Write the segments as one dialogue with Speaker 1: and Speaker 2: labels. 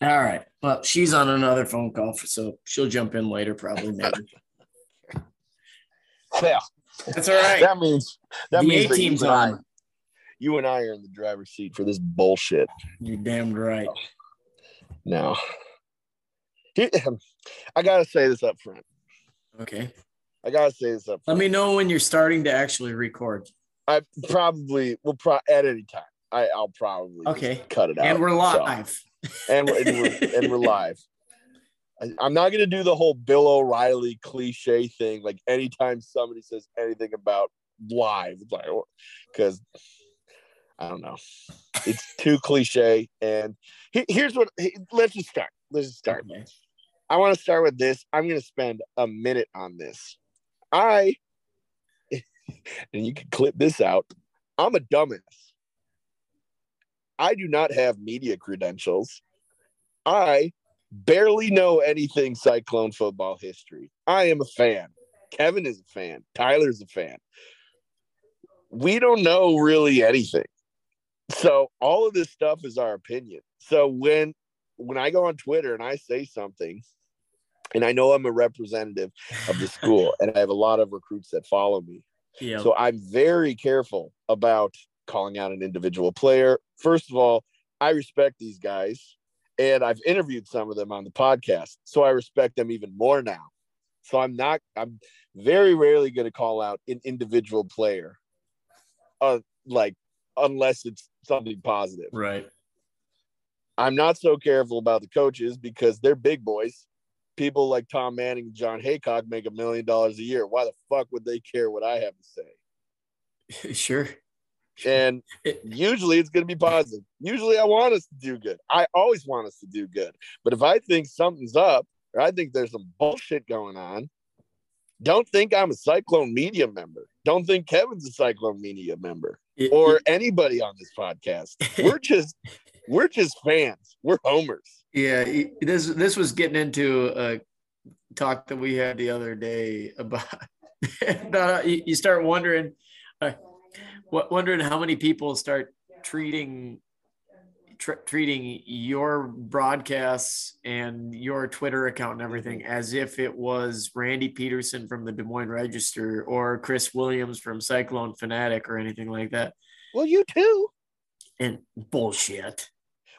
Speaker 1: All right. Well, she's on another phone call, so she'll jump in later, probably. Maybe.
Speaker 2: Yeah,
Speaker 1: That's all right.
Speaker 2: that means that
Speaker 1: the
Speaker 2: means
Speaker 1: A
Speaker 2: that
Speaker 1: team's
Speaker 2: you and, I,
Speaker 1: on.
Speaker 2: you and I are in the driver's seat for this bullshit.
Speaker 1: You're damned right.
Speaker 2: No. Um, I gotta say this up front.
Speaker 1: Okay.
Speaker 2: I gotta say this up Front.
Speaker 1: Let me know when you're starting to actually record.
Speaker 2: I probably will pro at any time. I, I'll probably
Speaker 1: Okay.
Speaker 2: cut it out.
Speaker 1: And we're
Speaker 2: So-
Speaker 1: live.
Speaker 2: And, we're, and, we're, and we're live. I, I'm not gonna do the whole Bill O'Reilly cliche thing. Like anytime somebody says anything about live, like oh, because I don't know, it's too cliche. And he- here's what. he- let's just start. Let's just start.
Speaker 1: Okay.
Speaker 2: I want to start with this. I'm going to spend a minute on this. I, and you can clip this out. I'm a dumbass. I do not have media credentials. I barely know anything Cyclone football history. I am a fan. Kevin is a fan. Tyler's a fan. We don't know really anything. So all of this stuff is our opinion. So when when I go on Twitter and I say something, and I know I'm a representative of the school, and I have a lot of recruits that follow me.
Speaker 1: Yeah.
Speaker 2: So I'm very careful about calling out an individual player. First of all, I respect these guys, and I've interviewed some of them on the podcast, so I respect them even more now. So I'm not. I'm very rarely going to call out an individual player, uh, like unless it's something positive.
Speaker 1: right.
Speaker 2: I'm not so careful about the coaches because they're big boys. People like Tom Manning and Jon Heacock make a million dollars a year. Why the fuck would they care what I have to say?
Speaker 1: sure.
Speaker 2: And usually it's going to be positive. Usually I want us to do good. I always want us to do good. But if I think something's up or I think there's some bullshit going on, don't think I'm a Cyclone Media member. Don't think Kevin's a Cyclone Media member or anybody on this podcast. We're just we're just fans. We're homers.
Speaker 1: Yeah, this this was getting into a talk that we had the other day about about you, start wondering, uh, wondering how many people start treating tr- treating your broadcasts and your Twitter account and everything mm-hmm. as if it was Randy Peterson from the Des Moines Register or Chris Williams from Cyclone Fanatic or anything like that.
Speaker 2: Well, you too.
Speaker 1: And bullshit.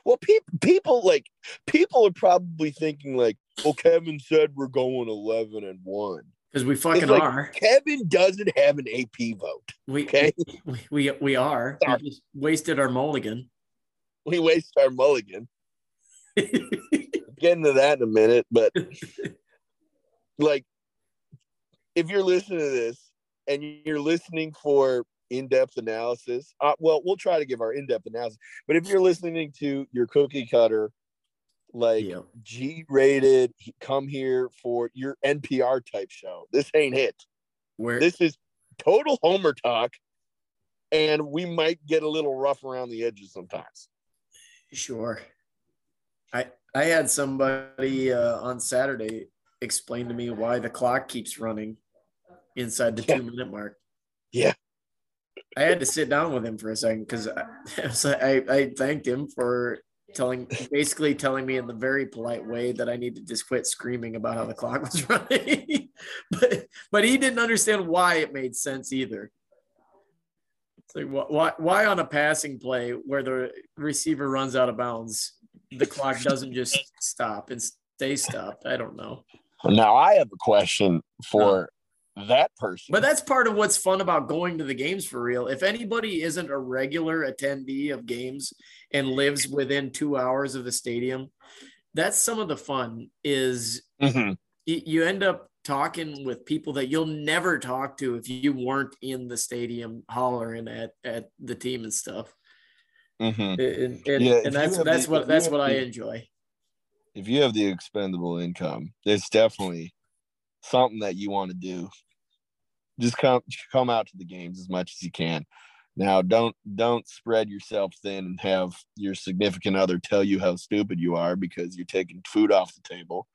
Speaker 2: Well, people, people like people are probably thinking like, "Well, Kevin said we're going eleven and one."
Speaker 1: Because we fucking
Speaker 2: like-
Speaker 1: are.
Speaker 2: Kevin doesn't have an AP vote.
Speaker 1: We,
Speaker 2: Okay,
Speaker 1: we we we are. We
Speaker 2: Sorry.
Speaker 1: just wasted our mulligan.
Speaker 2: we waste our mulligan. Get into that in a minute, but like, if you're listening to this and you're listening for in-depth analysis, uh, well, we'll try to give our in-depth analysis. But if you're listening to your cookie cutter, like
Speaker 1: yeah.
Speaker 2: G rated, come here for your NPR type show. This ain't it.
Speaker 1: Where
Speaker 2: This is total Homer talk, and we might get a little rough around the edges sometimes.
Speaker 1: sure. I I had somebody uh, on Saturday explain to me why the clock keeps running inside the
Speaker 2: Yeah.
Speaker 1: two minute mark.
Speaker 2: Yeah.
Speaker 1: I had to sit down with him for a second because I, I I thanked him for telling basically telling me in the very polite way that I need to just quit screaming about how the clock was running. but but he didn't understand why it made sense either. It's like why why on a passing play where the receiver runs out of bounds, the clock doesn't just stop and stay stopped. I don't know.
Speaker 2: Now, I have a question for that person.
Speaker 1: But that's part of what's fun about going to the games for real. If anybody isn't a regular attendee of games and lives within two hours of the stadium, that's some of the fun. Is
Speaker 2: Mhm.
Speaker 1: y- you end up talking with people that you'll never talk to if you weren't in the stadium hollering at at the team and stuff.
Speaker 2: Mhm.
Speaker 1: And, and,
Speaker 2: Yeah,
Speaker 1: and that's that's
Speaker 2: the-
Speaker 1: what that's what I
Speaker 2: the-
Speaker 1: enjoy.
Speaker 2: If you have the expendable income, it's definitely something that you want to do. Just come come out to the games as much as you can. Now, don't don't spread yourself thin and have your significant other tell you how stupid you are because you're taking food off the table.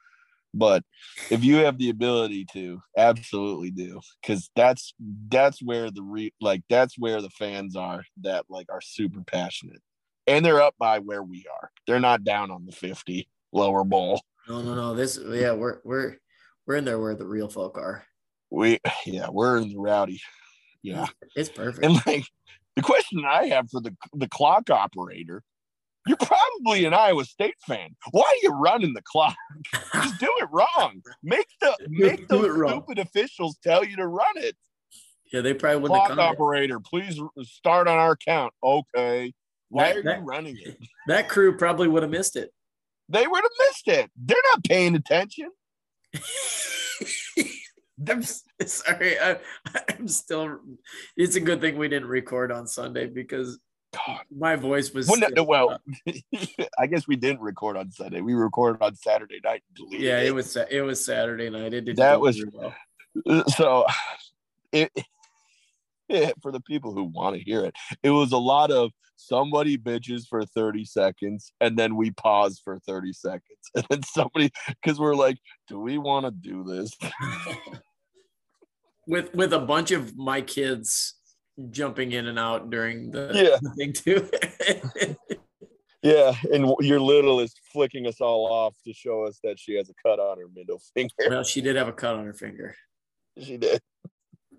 Speaker 2: But if you have the ability to, absolutely do, because that's that's where the re like that's where the fans are that like are super passionate, and they're up by where we are. They're not down on the fifty. lower bowl.
Speaker 1: No, no, no. This, yeah, we're we're we're in there where the real folk are.
Speaker 2: We, yeah, we're in the rowdy. Yeah,
Speaker 1: it's perfect.
Speaker 2: And like the question I have for the the clock operator, you're probably an Iowa State fan. Why are you running the clock? Just do it wrong. Make the make those stupid officials tell you to run it.
Speaker 1: Yeah, they probably wouldn't
Speaker 2: Clock operator, please start on our count. Okay. Why that, are that, you running it?
Speaker 1: That crew probably would have missed it.
Speaker 2: They would have missed it. They're not paying attention.
Speaker 1: I'm sorry. I, am still. It's a good thing we didn't record on Sunday because God. my voice was.
Speaker 2: Well, no, well I guess we didn't record on Sunday. We recorded on Saturday night.
Speaker 1: yeah, it. it. was it was Saturday night. It
Speaker 2: did that was well. so. It, for the people who want to hear it, it was a lot of somebody bitches for 30 seconds and then we pause for 30 seconds and then somebody because we're like do we want to do this
Speaker 1: with with a bunch of my kids jumping in and out during the
Speaker 2: yeah.
Speaker 1: thing too
Speaker 2: yeah and your little is flicking us all off to show us that she has a cut on her middle finger
Speaker 1: well she did have a cut on her finger
Speaker 2: she did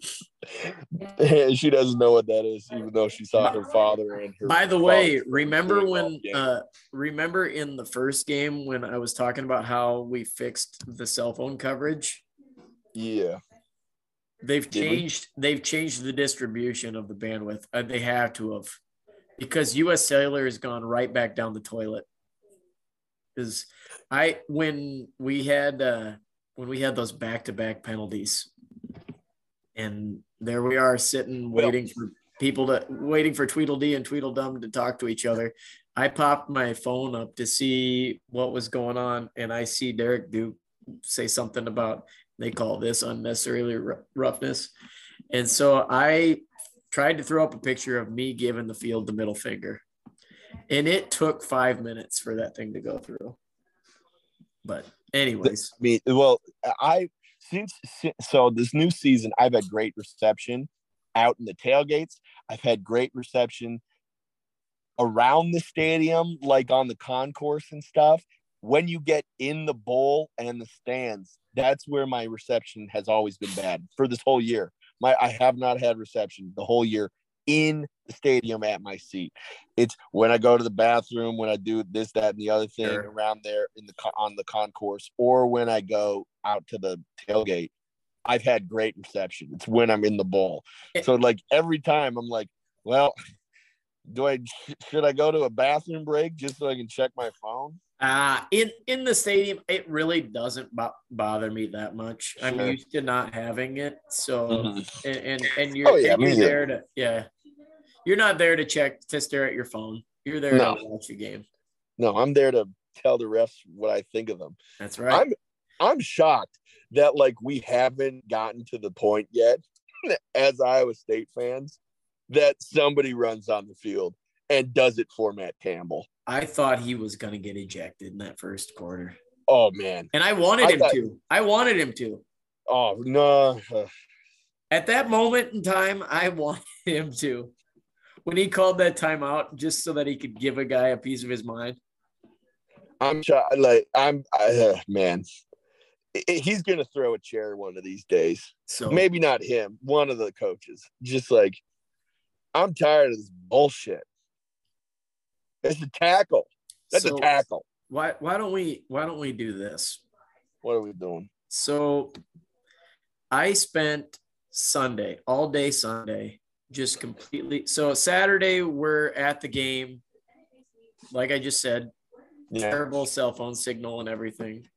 Speaker 2: she doesn't know what that is, even though she saw her father and her.
Speaker 1: By the way, remember when? Uh, remember in the first game when I was talking about how we fixed the cell phone coverage?
Speaker 2: Yeah.
Speaker 1: They've changed. They've changed the distribution of the bandwidth. Uh, they have to have, because U.S. Cellular has gone right back down the toilet. Because I when we had uh, when we had those back to back penalties and there we are sitting waiting for people to waiting for Tweedledee and Tweedledum to talk to each other. I popped my phone up to see what was going on, and I see Derek Duke say something about they call this unnecessarily roughness, and so I tried to throw up a picture of me giving the field the middle finger, and it took five minutes for that thing to go through. But anyways,
Speaker 2: I mean, well, I since so this new season, I've had great reception out in the tailgates. I've had great reception around the stadium, like on the concourse and stuff. When you get in the bowl and the stands, that's where my reception has always been bad for this whole year. My I have not had reception the whole year in the stadium at my seat. It's when I go to the bathroom, when I do this, that, and the other thing sure. around there in the on the concourse, or when I go out to the tailgate. I've had great reception. It's when I'm in the bowl. Eh. So like every time I'm like, well, do I should I go to a bathroom break just so I can check my phone?
Speaker 1: Uh in in the stadium, it really doesn't bo- bother me that much. Sure. I'm used to not having it, so mm-hmm. and, and, and you're, oh, yeah, and you're there to yeah, you're not there to check to stare at your phone. You're there no. to watch the game.
Speaker 2: No, I'm there to tell the refs what I think of them.
Speaker 1: That's right.
Speaker 2: I'm I'm shocked that like we haven't gotten to the point yet as Iowa State fans that somebody runs on the field and does it for Matt Campbell.
Speaker 1: I thought he was going to get ejected in that first quarter.
Speaker 2: Oh man.
Speaker 1: And I wanted I him thought, to. I wanted him to.
Speaker 2: Oh no.
Speaker 1: At that moment in time, I wanted him to when he called that timeout just so that he could give a guy a piece of his mind.
Speaker 2: I'm trying, like I'm, I, uh, man. He's gonna throw a chair one of these days. So maybe not him, one of the coaches. Just like I'm tired of this bullshit. It's a tackle. That's so a tackle.
Speaker 1: Why why don't we why don't we do this?
Speaker 2: What are we doing?
Speaker 1: So I spent Sunday, all day Sunday, just completely. So Saturday we're at the game. Like I just said, yeah. terrible cell phone signal and everything.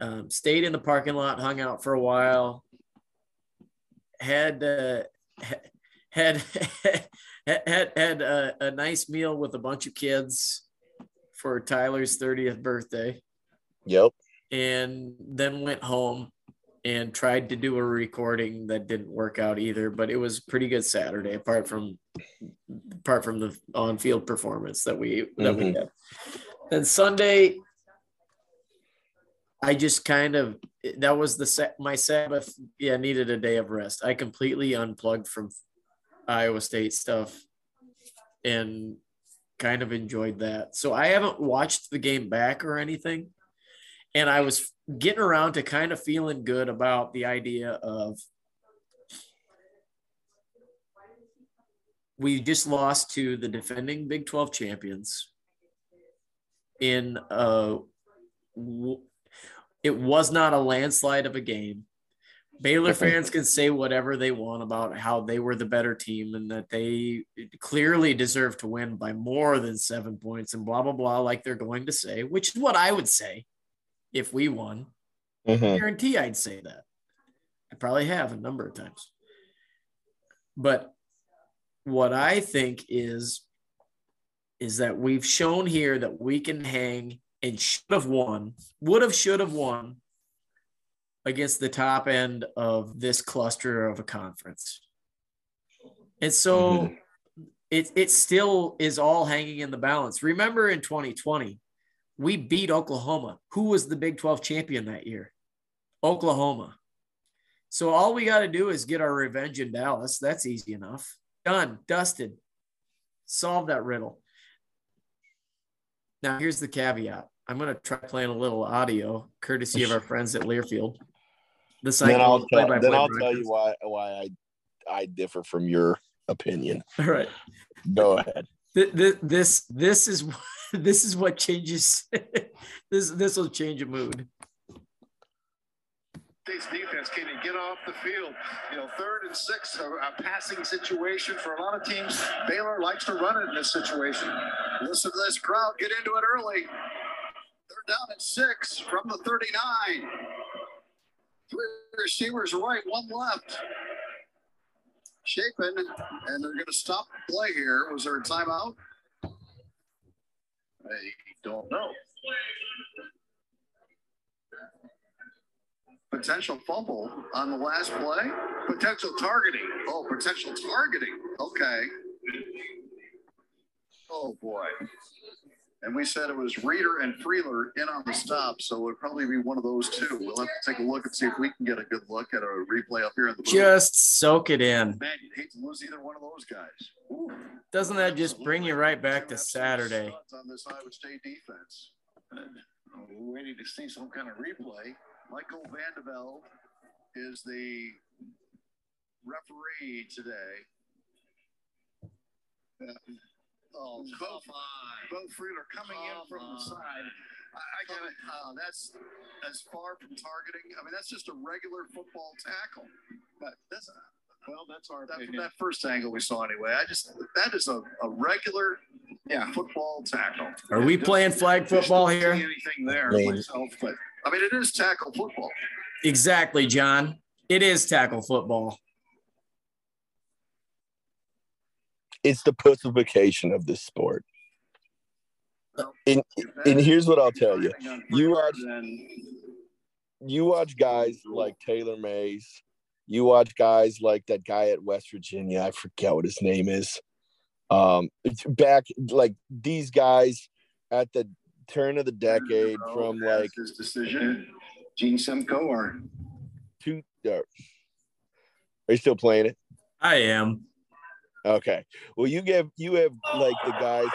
Speaker 1: Um, stayed in the parking lot, hung out for a while. Had uh, had had had a, a nice meal with a bunch of kids for Tyler's 30th birthday.
Speaker 2: Yep.
Speaker 1: And then went home and tried to do a recording that didn't work out either but it was pretty good saturday apart from apart from the on-field performance that we that mm-hmm. we had then sunday i just kind of that was the my sabbath yeah needed a day of rest i completely unplugged from iowa state stuff and kind of enjoyed that. So I haven't watched the game back or anything. And I was getting around to kind of feeling good about the idea of we just lost to the defending Big 12 champions in a it was not a landslide of a game. Baylor fans can say whatever they want about how they were the better team and that they clearly deserve to win by more than seven points and blah blah blah, like they're going to say, which is what I would say if we won. Mm-hmm. I guarantee I'd say that. I probably have a number of times. But what I think is is that we've shown here that we can hang and should have won, would have, should have won against the top end of this cluster of a conference. And so mm-hmm. it, it still is all hanging in the balance. Remember in 2020, we beat Oklahoma. Who was the Big 12 champion that year? Oklahoma. So all we got to do is get our revenge in Dallas. That's easy enough. Done, dusted. Solve that riddle. Now, here's the caveat. I'm going to try playing a little audio, courtesy of our friends at Learfield.
Speaker 2: The then I'll tell, then I'll tell you why why I I differ from your opinion.
Speaker 1: All right,
Speaker 2: go ahead.
Speaker 1: This this this is this is what changes. this this will change a mood.
Speaker 3: State's defense can get off the field. You know, third and six, a, a, passing situation for a lot of teams. Baylor likes to run it in this situation. Listen to this crowd get into it early. They're down at six from the 39. Three receivers right, one left. Shapen, and they're going to stop the play here. Was there a timeout? I don't know. Potential fumble on the last play. Potential targeting. Oh, potential targeting. Okay. Oh boy. And we said it was Reeder and Freyler in on the stop, so it would probably be one of those two. We'll have to take a look and see if we can get a good look at a replay up here in the
Speaker 1: booth. Just soak it in.
Speaker 3: Man, you'd hate to lose either one of those guys.
Speaker 1: Ooh. Doesn't that just bring you right back to Saturday?
Speaker 3: On this Iowa State defense. We're waiting to see some kind of replay. Michael Vandeveld is the referee today. Uh, oh, Beau, Beau Freyler coming come in from on. the side. I, I got it. Uh, that's as far from targeting. I mean, that's just a regular football tackle. But that's well, that's our that, that first angle we saw anyway. I just that is a, a regular yeah football tackle.
Speaker 1: Are we playing flag football here?
Speaker 3: Anything there myself, but I mean, it is tackle football.
Speaker 1: Exactly, John. It is tackle football.
Speaker 2: It's the pussification of this sport. and, and here's what I'll tell you: you watch, you watch guys like Taylor Mays. You watch guys like that guy at West Virginia. I forget what his name is. Um, back like these guys at the turn of the decade from like
Speaker 3: his decision. Gene Simcoe or
Speaker 2: two. Uh, are you still playing it?
Speaker 1: I am.
Speaker 2: Okay. Well, you give you have like the guys.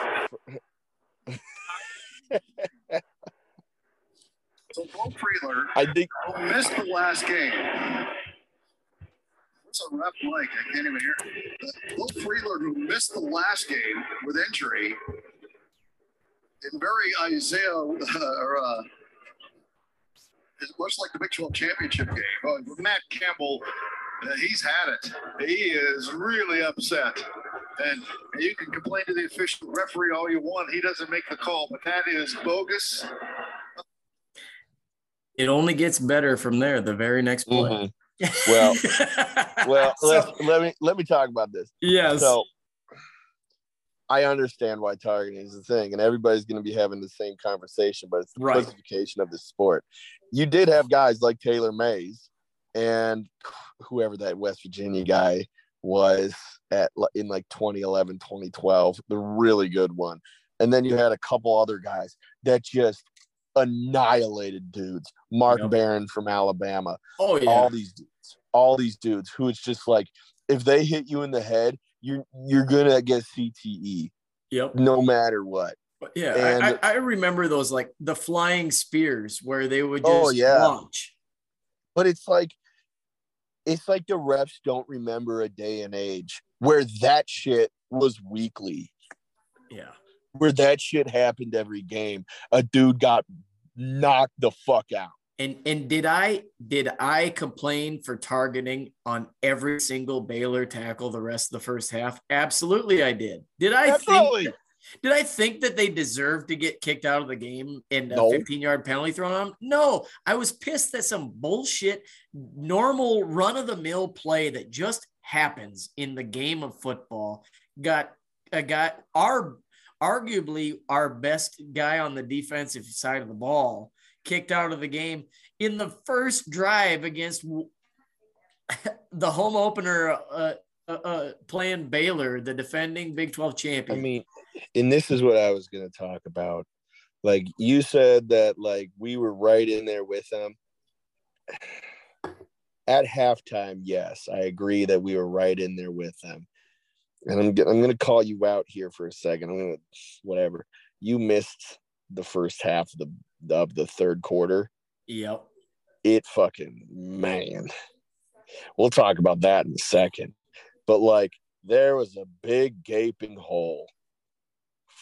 Speaker 3: so Beau Freyler,
Speaker 2: I think
Speaker 3: missed the last game. What's a rep like? I can't even hear. Beau Freyler, who missed the last game with injury, in very Isaiah uh, or uh, much like the Big 12 championship game. Uh, Matt Campbell, he's had it. He is really upset. And you can complain to the official referee all you want. He doesn't make the call, but that is bogus.
Speaker 1: It only gets better from there. The very next play.
Speaker 2: Mm-hmm. Well, well, so, let me let me talk about this.
Speaker 1: Yes.
Speaker 2: So I understand why targeting is the thing, and everybody's going to be having the same conversation, but it's the right. classification of the sport. You did have guys like Taylor Mays and whoever that West Virginia guy was at in like 2011, 2012, the really good one. And then you had a couple other guys that just annihilated dudes. Mark yep. Barron from Alabama.
Speaker 1: Oh yeah.
Speaker 2: All these dudes. All these dudes who it's just like if they hit you in the head, you're you're gonna get CTE.
Speaker 1: Yep.
Speaker 2: no matter what.
Speaker 1: But yeah,
Speaker 2: And-
Speaker 1: I, I, I remember those like the flying spears where they would oh, just
Speaker 2: Oh, yeah.
Speaker 1: launch.
Speaker 2: But it's like it's like the refs don't remember a day and age where that shit was weekly,
Speaker 1: Yeah.
Speaker 2: where that shit happened every game. A dude got knocked the fuck out.
Speaker 1: And and did I did I complain for targeting on every single Baylor tackle the rest of the first half? Absolutely, I did. Did I
Speaker 2: Definitely.
Speaker 1: think did I think that they deserved to get kicked out of the game and a
Speaker 2: No.
Speaker 1: 15 yard penalty thrown on them? No, I was pissed that some bullshit normal run of the mill play that just happens in the game of football got uh, got our arguably our best guy on the defensive side of the ball kicked out of the game in the first drive against the home opener uh, uh, uh, playing Baylor, the defending Big 12 champion.
Speaker 2: I mean, and this is what I was going to talk about. Like you said that like we were right in there with them. At halftime, yes, I agree that we were right in there with them. And I'm I'm going to call you out here for a second. I'm going to whatever. You missed the first half of the of the third quarter.
Speaker 1: yep.
Speaker 2: It fucking man. We'll talk about that in a second. But like there was a big gaping hole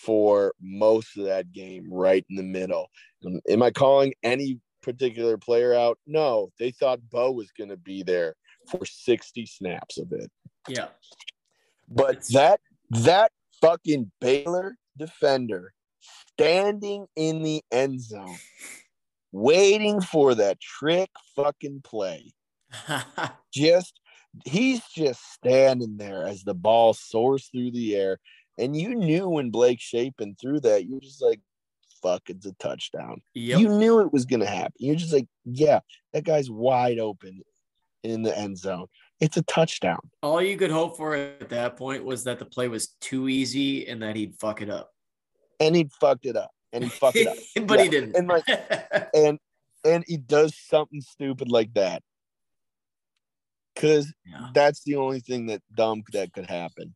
Speaker 2: for most of that game right in the middle. Am I calling any particular player out? No, they thought Beau was going to be there for 60 snaps of it.
Speaker 1: Yeah.
Speaker 2: But that that fucking Baylor defender standing in the end zone waiting for that trick fucking play. Just he's just standing there as the ball soars through the air. And you knew when Blake Shapen threw that, you're just like, fuck, it's a touchdown.
Speaker 1: yep.
Speaker 2: You knew it was gonna happen. You're just like, yeah, that guy's wide open in the end zone. It's a touchdown.
Speaker 1: All you could hope for at that point was that the play was too easy and that he'd fuck it up.
Speaker 2: And he fucked it up. And he fucked it up.
Speaker 1: but he didn't.
Speaker 2: and like- and and he does something stupid like that because
Speaker 1: Yeah.
Speaker 2: that's the only thing that dumb that could happen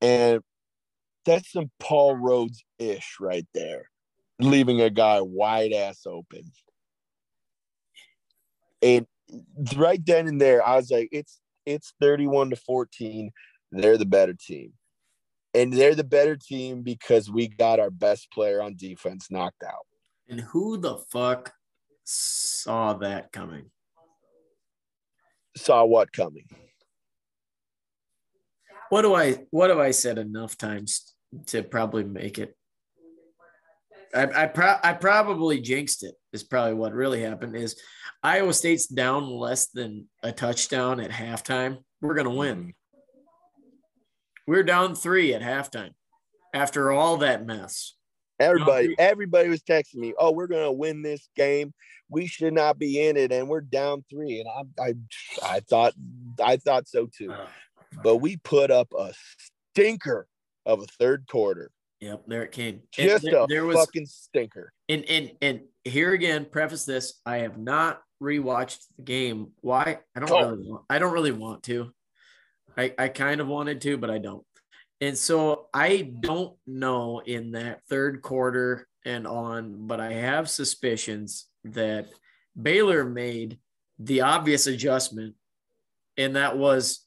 Speaker 2: and that's some paul rhoads ish right there leaving a guy wide ass open. And right then and there i was like it's it's 31 to 14 they're the better team. And they're the better team because we got our best player on defense knocked out.
Speaker 1: And who the fuck saw that coming?
Speaker 2: saw what coming?
Speaker 1: What do I what have I said enough times to probably make it? I I, pro- I probably jinxed it. Is probably what really happened. Is Iowa State's down less than a touchdown at halftime? We're gonna win. Mm-hmm. We're down three at halftime after all that mess.
Speaker 2: Everybody,
Speaker 1: No.
Speaker 2: everybody was texting me, "Oh, we're gonna win this game. We should not be in it, and we're down three. And I, I, I thought, I thought so too. Uh, but we put up a stinker of a third quarter,
Speaker 1: Yep, there it came.
Speaker 2: Just
Speaker 1: there,
Speaker 2: a
Speaker 1: there was
Speaker 2: fucking stinker.
Speaker 1: and and and here again, preface this: I have not rewatched the game. Why? I don't
Speaker 2: Oh.
Speaker 1: really. Want, I don't really want to. I I kind of wanted to, but I don't. And so I don't know in that third quarter and on, but I have suspicions that Baylor made the obvious adjustment, and that was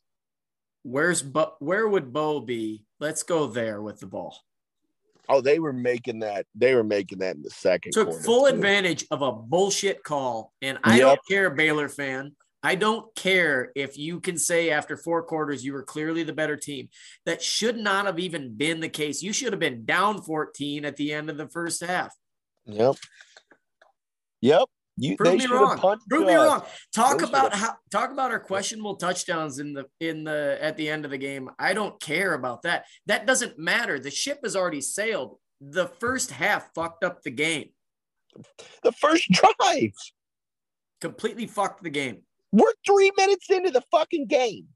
Speaker 1: where's Beau, where would Beau be? Let's go there with the ball.
Speaker 2: Oh, they were making that. They were making that in the second.
Speaker 1: took
Speaker 2: quarter,
Speaker 1: full advantage of a bullshit call. And I
Speaker 2: Yep.
Speaker 1: don't care, Baylor fan. I don't care if you can say after four quarters you were clearly the better team. That should not have even been the case. You should have been down 14 at the end of the first half.
Speaker 2: Yep. Yep. You.
Speaker 1: Prove me wrong. Prove me wrong. Talk
Speaker 2: They
Speaker 1: about how talk about our questionable touchdowns in the in the at the end of the game. I don't care about that. That doesn't matter. The ship has already sailed. The first half fucked up the game.
Speaker 2: The first drive.
Speaker 1: Completely fucked the game.
Speaker 2: We're three minutes into the fucking game.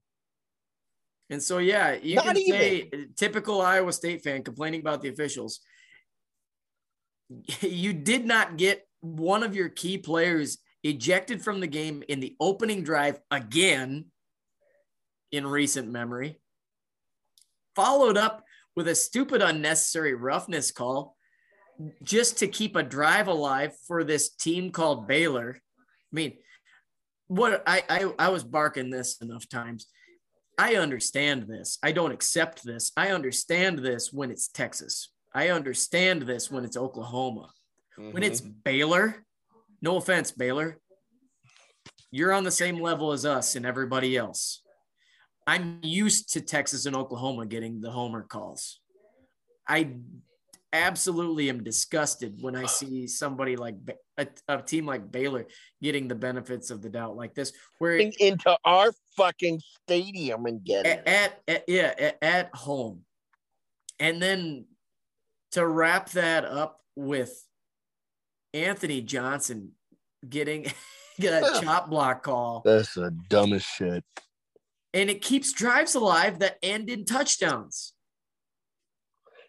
Speaker 1: And so, yeah, you
Speaker 2: Not
Speaker 1: can
Speaker 2: even.
Speaker 1: say typical Iowa State fan complaining about the officials. You did not get one of your key players ejected from the game in the opening drive again in recent memory, followed up with a stupid, unnecessary roughness call just to keep a drive alive for this team called Baylor. I mean, what I, I, I was barking this enough times. I understand this. I don't accept this. I understand this when it's Texas. I understand this when it's Oklahoma. Mm-hmm. When it's mm-hmm. Baylor, no offense, Baylor, you're on the same level as us and everybody else. I'm used to Texas and Oklahoma getting the homer calls. I absolutely am disgusted when I see somebody like a, a, team like Baylor getting the benefits of the doubt like this, where
Speaker 2: into our fucking stadium and get
Speaker 1: at, at, at yeah at, at home, and then to wrap that up with Anthony Johnson getting a chop block call.
Speaker 2: That's the dumbest shit.
Speaker 1: And it keeps drives alive that end in touchdowns.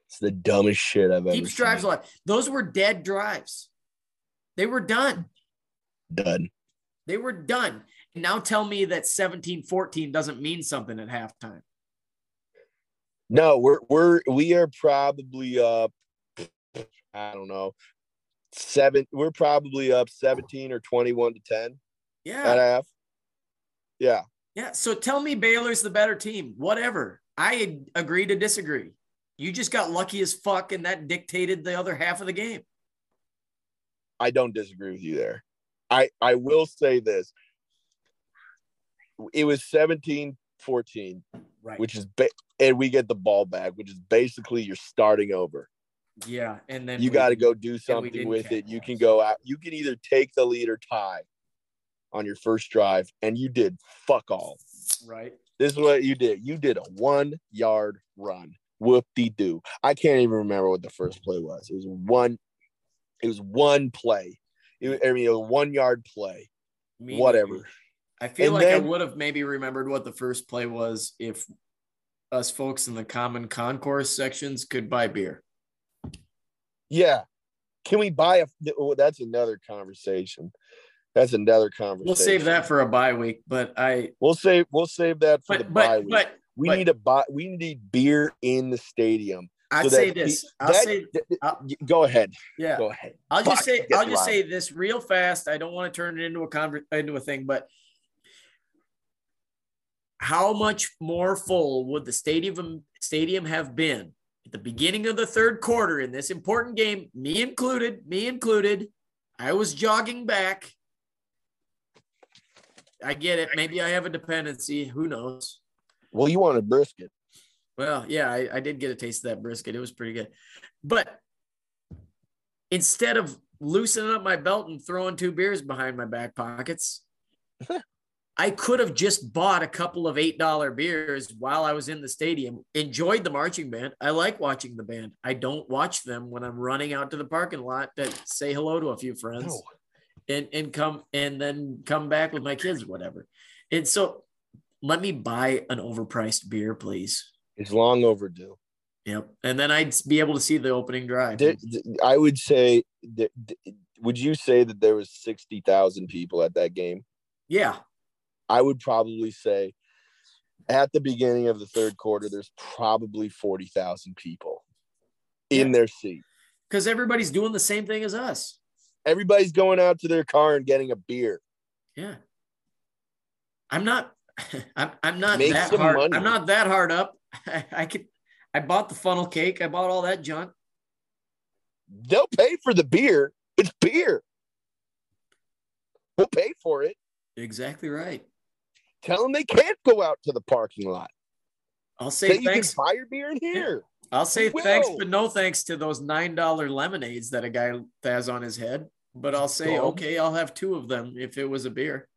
Speaker 2: It's the dumbest shit I've
Speaker 1: keeps
Speaker 2: ever
Speaker 1: Keeps drives alive. Those were dead drives. They were done.
Speaker 2: Done.
Speaker 1: They were done. And now tell me that 17 14 doesn't mean something at halftime.
Speaker 2: No, we're we're we are probably up. I don't know, seven. We're probably up 17 or 21 to 10.
Speaker 1: Yeah.
Speaker 2: At half. Yeah.
Speaker 1: Yeah. So tell me Baylor's the better team. Whatever. I agree to disagree. You just got lucky as fuck, and that dictated the other half of the game.
Speaker 2: I don't disagree with you there. I I will say this. It was 17 14, right. which is ba- and we get the ball back, which is basically you're starting over.
Speaker 1: Yeah, and then
Speaker 2: you got to go do something with it. You can go out. You can either take the lead or tie on your first drive, and you did fuck all.
Speaker 1: Right.
Speaker 2: This is what you did. You did a one yard run. Whoop de doo. I can't even remember what the first play was. It was one. It was one play. It was, I mean, a one yard play. Me Whatever.
Speaker 1: I feel and like then, I would have maybe remembered what the first play was if us folks in the common concourse sections could buy beer.
Speaker 2: Yeah. Can we buy a? Oh, that's another conversation. That's another conversation.
Speaker 1: We'll save that for a bye week, but I
Speaker 2: we'll save we'll save that for but, the bye week. But we need a buy. We need beer in the stadium.
Speaker 1: I'd so say this. He, I'll that, say.
Speaker 2: I'll, go ahead.
Speaker 1: Yeah.
Speaker 2: Go ahead.
Speaker 1: I'll just say. I'll just say this real fast. I don't want to turn it into a conver- into a thing, but how much more full would the stadium stadium have been at the beginning of the third quarter in this important game, me included, me included. I was jogging back. I get it. Maybe I have a dependency. Who knows?
Speaker 2: Well, you want a brisket.
Speaker 1: Well, yeah, I, I did get a taste of that brisket. It was pretty good. But instead of loosening up my belt and throwing two beers behind my back pockets, I could have just bought a couple of $8 beers while I was in the stadium, enjoyed the marching band. I like watching the band. I don't watch them when I'm running out to the parking lot to say hello to a few friends no. and, and come and then come back with my kids, whatever. And so let me buy an overpriced beer, please.
Speaker 2: It's long overdue.
Speaker 1: Yep. And then I'd be able to see the opening drive.
Speaker 2: I would say, would you say that there was 60,000 people at that game?
Speaker 1: Yeah.
Speaker 2: I would probably say at the beginning of the third quarter, there's probably 40,000 people in yeah. their seat.
Speaker 1: Because everybody's doing the same thing as us.
Speaker 2: Everybody's going out to their car and getting a beer.
Speaker 1: Yeah. I'm not, I'm, I'm not Make that hard. Money. I'm not that hard up. I, I could, I bought the funnel cake. I bought all that junk.
Speaker 2: They'll pay for the beer. It's beer. We'll pay for it.
Speaker 1: Exactly right.
Speaker 2: Tell them they can't go out to the parking lot.
Speaker 1: I'll say thanks.
Speaker 2: You can buy your beer in here.
Speaker 1: I'll say thanks, but no thanks to those nine dollar lemonades that a guy has on his head. But I'll say okay, I'll have two of them if it was a beer.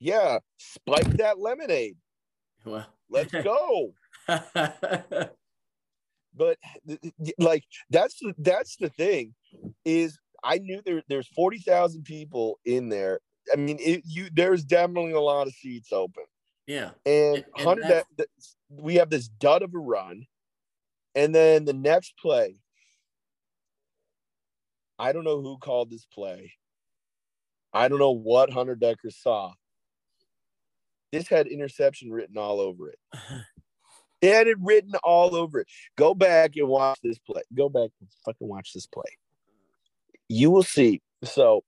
Speaker 2: Yeah, spike that lemonade. Well, let's go. but like that's the that's the thing is I knew there there's forty thousand people in there I mean, it, you there's definitely a lot of seats open.
Speaker 1: Yeah,
Speaker 2: and, and hundred we have this dud of a run, and then the next play. I don't know who called this play. I don't know what Hunter Dekkers saw. This had interception written all over it. It had it written all over it. Go back and watch this play. Go back and fucking watch this play. You will see. So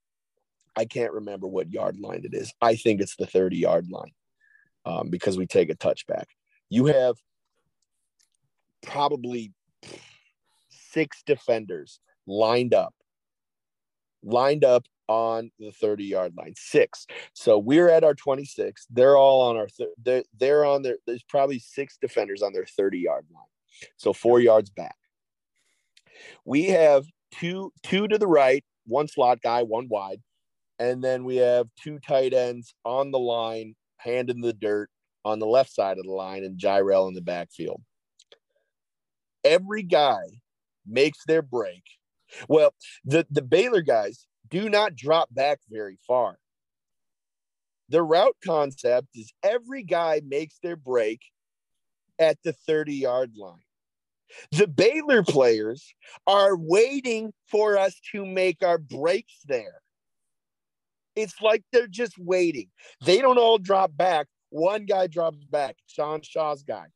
Speaker 2: I can't remember what yard line it is. I think it's the 30 yard line um, because we take a touchback. You have probably six defenders lined up, lined up on the 30 yard line. Six. So we're at our 26. They're all on our, th- they're, they're on their, there's probably six defenders on their 30 yard line. So four yards back. We have two, two to the right, one slot guy, one wide. And then we have two tight ends on the line, hand in the dirt on the left side of the line, and Jirehl in the backfield. Every guy makes their break. Well, the, the Baylor guys do not drop back very far. The route concept is every guy makes their break at the 30 yard line. The Baylor players are waiting for us to make our breaks there. It's like they're just waiting. They don't all drop back. One guy drops back, Sean Shaw's guy.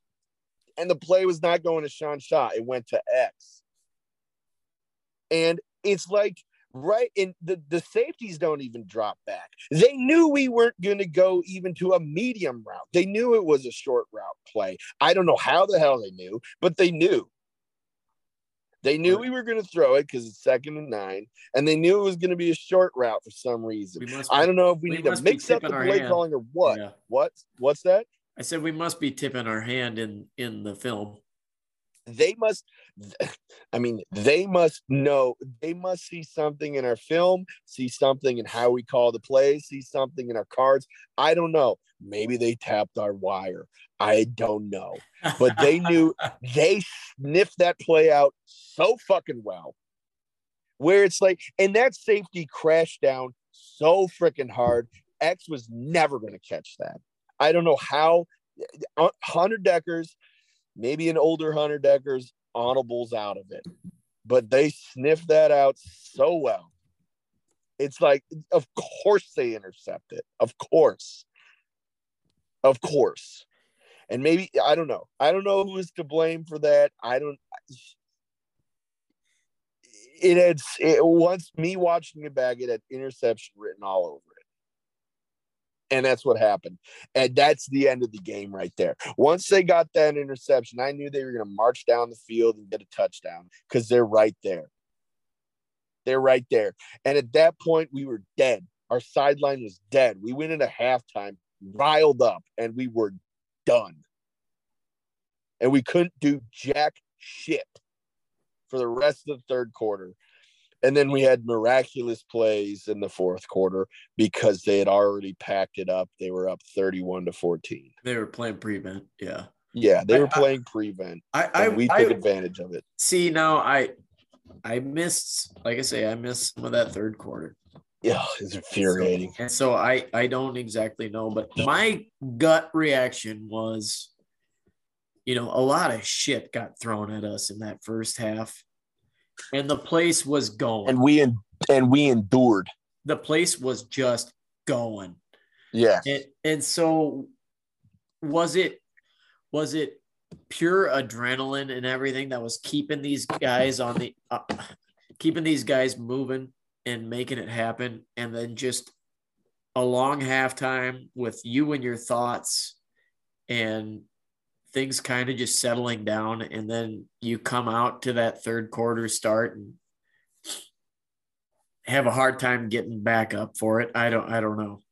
Speaker 2: And the play was not going to Sean Shaw, it went to X. And it's like right and the, the safeties don't even drop back they knew we weren't going to go even to a medium route they knew it was a short route play i don't know how the hell they knew but they knew they knew we were going to throw it because it's second and nine and they knew it was going to be a short route for some reason. Be, i don't know if we, we need to mix up the play hand. calling or what. Yeah. what? What's that?
Speaker 1: I said we must be tipping our hand in in the film
Speaker 2: they must i mean they must know they must see something in our film see something in how we call the plays see something in our cards. I don't know. Maybe they tapped our wire. I don't know. But they knew they sniffed that play out so fucking well where it's like and that safety crashed down so freaking hard. X was never going to catch that. I don't know how uh, uh, Hunter Dekkers maybe an older Hunter Dekkers audibles out of it, but they sniff that out so well. It's like, of course they intercept it. Of course. Of course. And maybe, I don't know. I don't know who is to blame for that. I don't. It had, it, once me watching it back, it had interception written all over and that's what happened. And that's the end of the game right there. Once they got that interception, I knew they were going to march down the field and get a touchdown because they're right there. They're right there. And at that point, we were dead. Our sideline was dead. We went into halftime riled up and we were done. And we couldn't do jack shit for the rest of the third quarter. And then we had miraculous plays in the fourth quarter because they had already packed it up. They were up 31 to 14.
Speaker 1: They were playing prevent. Yeah.
Speaker 2: Yeah, they were playing prevent.
Speaker 1: I, I
Speaker 2: we took I, advantage of it.
Speaker 1: See, now I I missed, like I say, I missed some of that third quarter.
Speaker 2: Yeah, it's infuriating.
Speaker 1: And so, and so I I don't exactly know, but my gut reaction was, you know, a lot of shit got thrown at us in that first half and the place was going.
Speaker 2: And we and we endured.
Speaker 1: The place was just going.
Speaker 2: Yeah.
Speaker 1: And, and so was it was it pure adrenaline and everything that was keeping these guys on the uh, keeping these guys moving and making it happen and then just a long halftime with you and your thoughts and things kind of just settling down and then you come out to that third quarter start and have a hard time getting back up for it. I don't I don't know.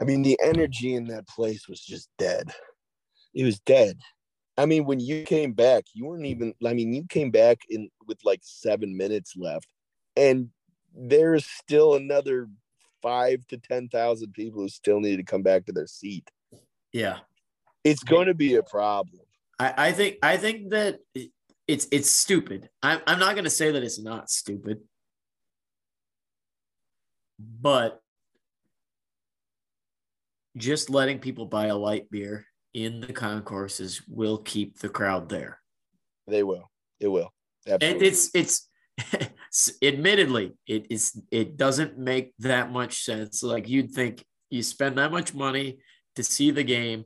Speaker 2: I mean the energy in that place was just dead. It was dead. I mean when you came back, you weren't even I mean you came back in with like 7 minutes left and there's still another 5 to 10,000 people who still need to come back to their seat.
Speaker 1: Yeah
Speaker 2: it's going to be a problem.
Speaker 1: I, I think I think that it's it's stupid. I'm I'm not going to say that it's not stupid, but just letting people buy a light beer in the concourses will keep the crowd there.
Speaker 2: They will. It will.
Speaker 1: Absolutely. And it's it's admittedly it is it doesn't make that much sense. Like you'd think you spend that much money to see the game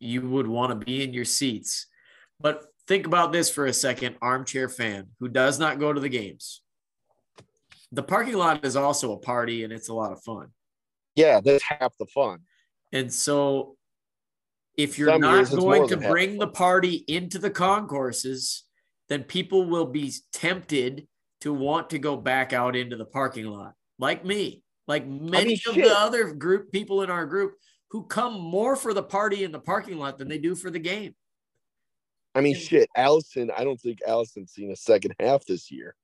Speaker 1: you would want to be in your seats. But think about this for a second, armchair fan who does not go to the games. The parking lot is also a party and it's a lot of fun.
Speaker 2: Yeah, that's half the fun.
Speaker 1: And so if you're
Speaker 2: Some
Speaker 1: not going to bring the party into the concourses, then people will be tempted to want to go back out into the parking lot, like me, like many of
Speaker 2: shit.
Speaker 1: the other group people in our group who come more for the party in the parking lot than they do for the game.
Speaker 2: I mean, shit, Allison. I don't think Allison's seen a second half this year.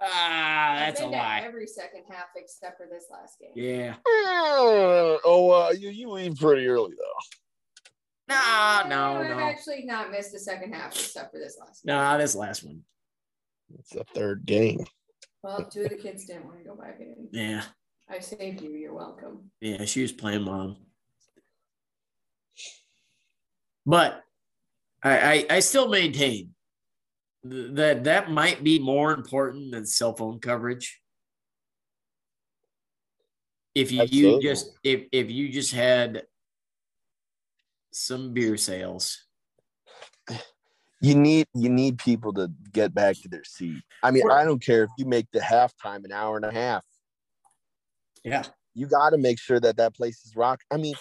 Speaker 1: Ah,
Speaker 4: I've
Speaker 1: that's a lie.
Speaker 4: Every second half except for this last game.
Speaker 1: Yeah.
Speaker 2: Uh, oh, uh, you you leave pretty early though.
Speaker 1: Nah,
Speaker 4: Uh,
Speaker 1: no,
Speaker 4: I've
Speaker 1: no.
Speaker 4: actually not missed a second half except for this last game.
Speaker 1: Nah, this last one.
Speaker 2: It's the third game.
Speaker 4: Well, two of the kids didn't want to go back in.
Speaker 1: Yeah.
Speaker 4: I saved you. You're welcome.
Speaker 1: Yeah, she was playing mom. But I, I, I still maintain that that might be more important than cell phone coverage. If you, you just if if you just had some beer sales,
Speaker 2: You need you need people to get back to their seat. I mean, I don't care if you make the halftime an hour and a half.
Speaker 1: yeah,
Speaker 2: You got to make sure that that place is rock. I mean,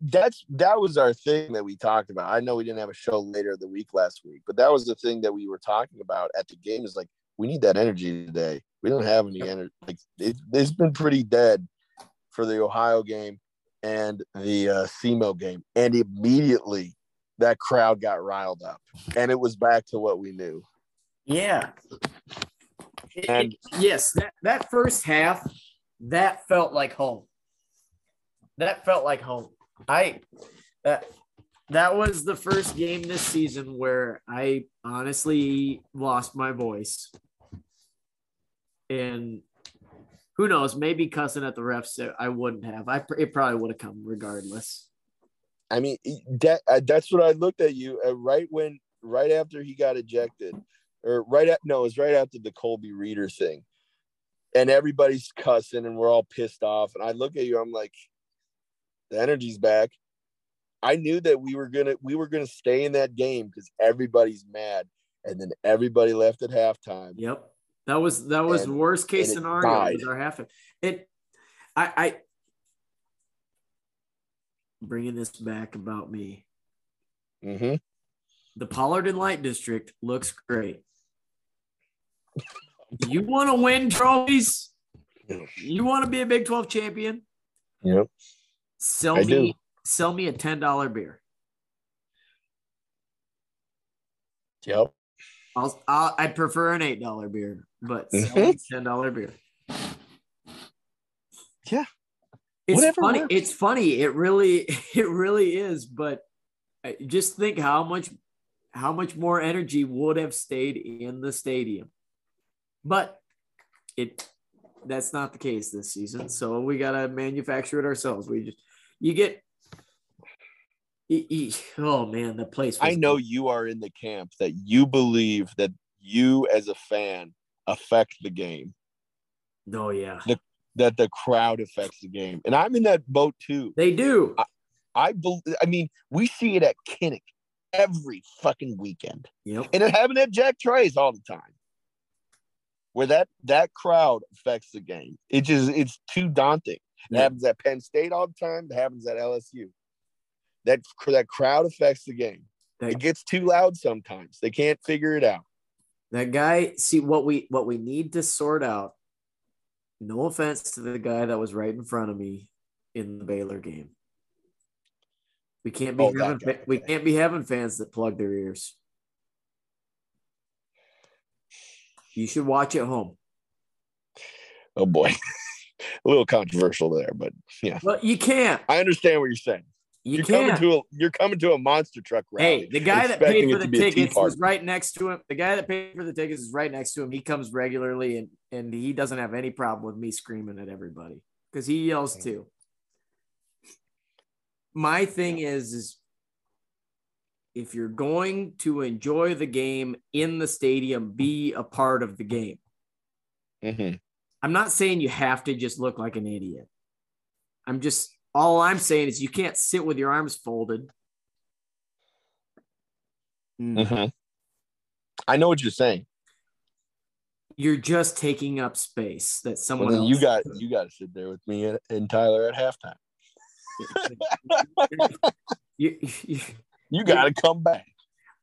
Speaker 2: that's that was our thing that we talked about. I know we didn't have a show later in the week last week, but that was the thing that we were talking about at the game. Is like we need that energy today. We don't have any energy. Like it, it's been pretty dead for the Ohio game and the uh, SEMO game, and immediately that crowd got riled up, and it was back to what we knew.
Speaker 1: yeah.
Speaker 2: And-
Speaker 1: it- yes, that that first half that felt like home. That felt like home. I that that was the first game this season where I honestly lost my voice. And who knows, maybe cussing at the refs I wouldn't have. I it probably would have come regardless.
Speaker 2: I mean, that uh, that's what I looked at you uh, right when right after he got ejected, or right at no, it was right after the Colby Reeder thing, and everybody's cussing and we're all pissed off. And I look at you, I'm like, the energy's back. I knew that we were gonna we were gonna stay in that game because everybody's mad, and then everybody left at halftime.
Speaker 1: Yep. That was that was
Speaker 2: And-
Speaker 1: worst case scenario
Speaker 2: died.
Speaker 1: was our half. It I I bringing this back about me.
Speaker 2: Mm-hmm.
Speaker 1: The Pollard and Light District looks great. You want to win trophies? You want to be a Big 12 champion?
Speaker 2: Yep.
Speaker 1: Sell
Speaker 2: I
Speaker 1: me
Speaker 2: do.
Speaker 1: sell me a $10 beer.
Speaker 2: Yep.
Speaker 1: I'll, I'll I prefer an $8 beer, but sell
Speaker 2: Mhm.
Speaker 1: me $10 beer.
Speaker 2: Yeah.
Speaker 1: It's
Speaker 2: Whatever
Speaker 1: funny.
Speaker 2: works.
Speaker 1: It's funny. It really it really is, but just think how much how much more energy would have stayed in the stadium. But it that's not the case this season. So we got to manufacture it ourselves. We just you get e- e- oh man, the place
Speaker 2: I know you are in the camp that you believe that you as a fan affect the game.
Speaker 1: Oh yeah.
Speaker 2: that the crowd affects the game. And I'm in that boat too.
Speaker 1: They do.
Speaker 2: I believe. I mean, we see it at Kinnick every fucking weekend.
Speaker 1: Yep.
Speaker 2: And it happened at Jack Trice all the time. Where that that crowd affects the game. It just it's too daunting. It
Speaker 1: Yeah.
Speaker 2: happens at Penn State all the time. It happens at LSU. That that crowd affects the game.
Speaker 1: That-
Speaker 2: It gets too loud sometimes. They can't figure it out.
Speaker 1: That guy, see what we what we need to sort out. No offense to the guy that was right in front of me in the Baylor game. We can't be
Speaker 2: Oh,
Speaker 1: having
Speaker 2: guy,
Speaker 1: we
Speaker 2: okay.
Speaker 1: can't be having fans that plug their ears. You should watch at home.
Speaker 2: Oh boy. a little controversial there, but yeah.
Speaker 1: Well, you can't.
Speaker 2: I understand what you're saying.
Speaker 1: You
Speaker 2: are coming to a you're coming to a monster truck rally.
Speaker 1: Hey, the guy that paid for the
Speaker 2: be a tea
Speaker 1: tickets was right next to him. The guy that paid for the tickets is right next to him. He comes regularly and and he doesn't have any problem with me screaming at everybody because he yells too. My thing is is if you're going to enjoy the game in the stadium, be a part of the game.
Speaker 2: Mhm.
Speaker 1: I'm not saying you have to just look like an idiot. I'm just all I'm saying is you can't sit with your arms folded Mm.
Speaker 2: Mhm. I know what you're saying.
Speaker 1: You're just taking up space that someone else.
Speaker 2: you got you got to sit there with me and, and Tyler at halftime.
Speaker 1: you, you,
Speaker 2: You got to come back.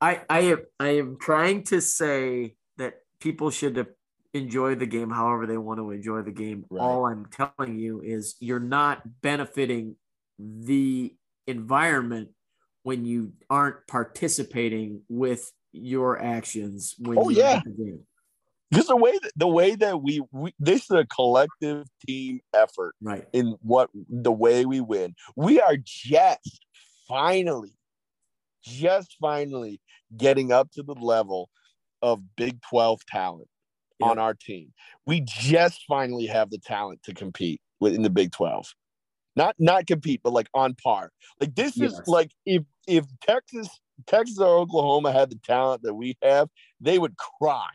Speaker 1: I, I am I am trying to say that people should enjoy the game however they want to enjoy the game.
Speaker 2: Right.
Speaker 1: All I'm telling you is you're not benefiting the environment when you aren't participating with your actions when
Speaker 2: Oh, yeah.
Speaker 1: the game.
Speaker 2: Just the way that the way that we, we this is a collective team effort
Speaker 1: Right.
Speaker 2: in what the way we win. We are just finally, just finally getting up to the level of Big 12 talent on our team. We just finally have the talent to compete within the Big 12. Not not compete, but like on par. Like this is like if if Texas, Texas or Oklahoma had the talent that we have, they would cry.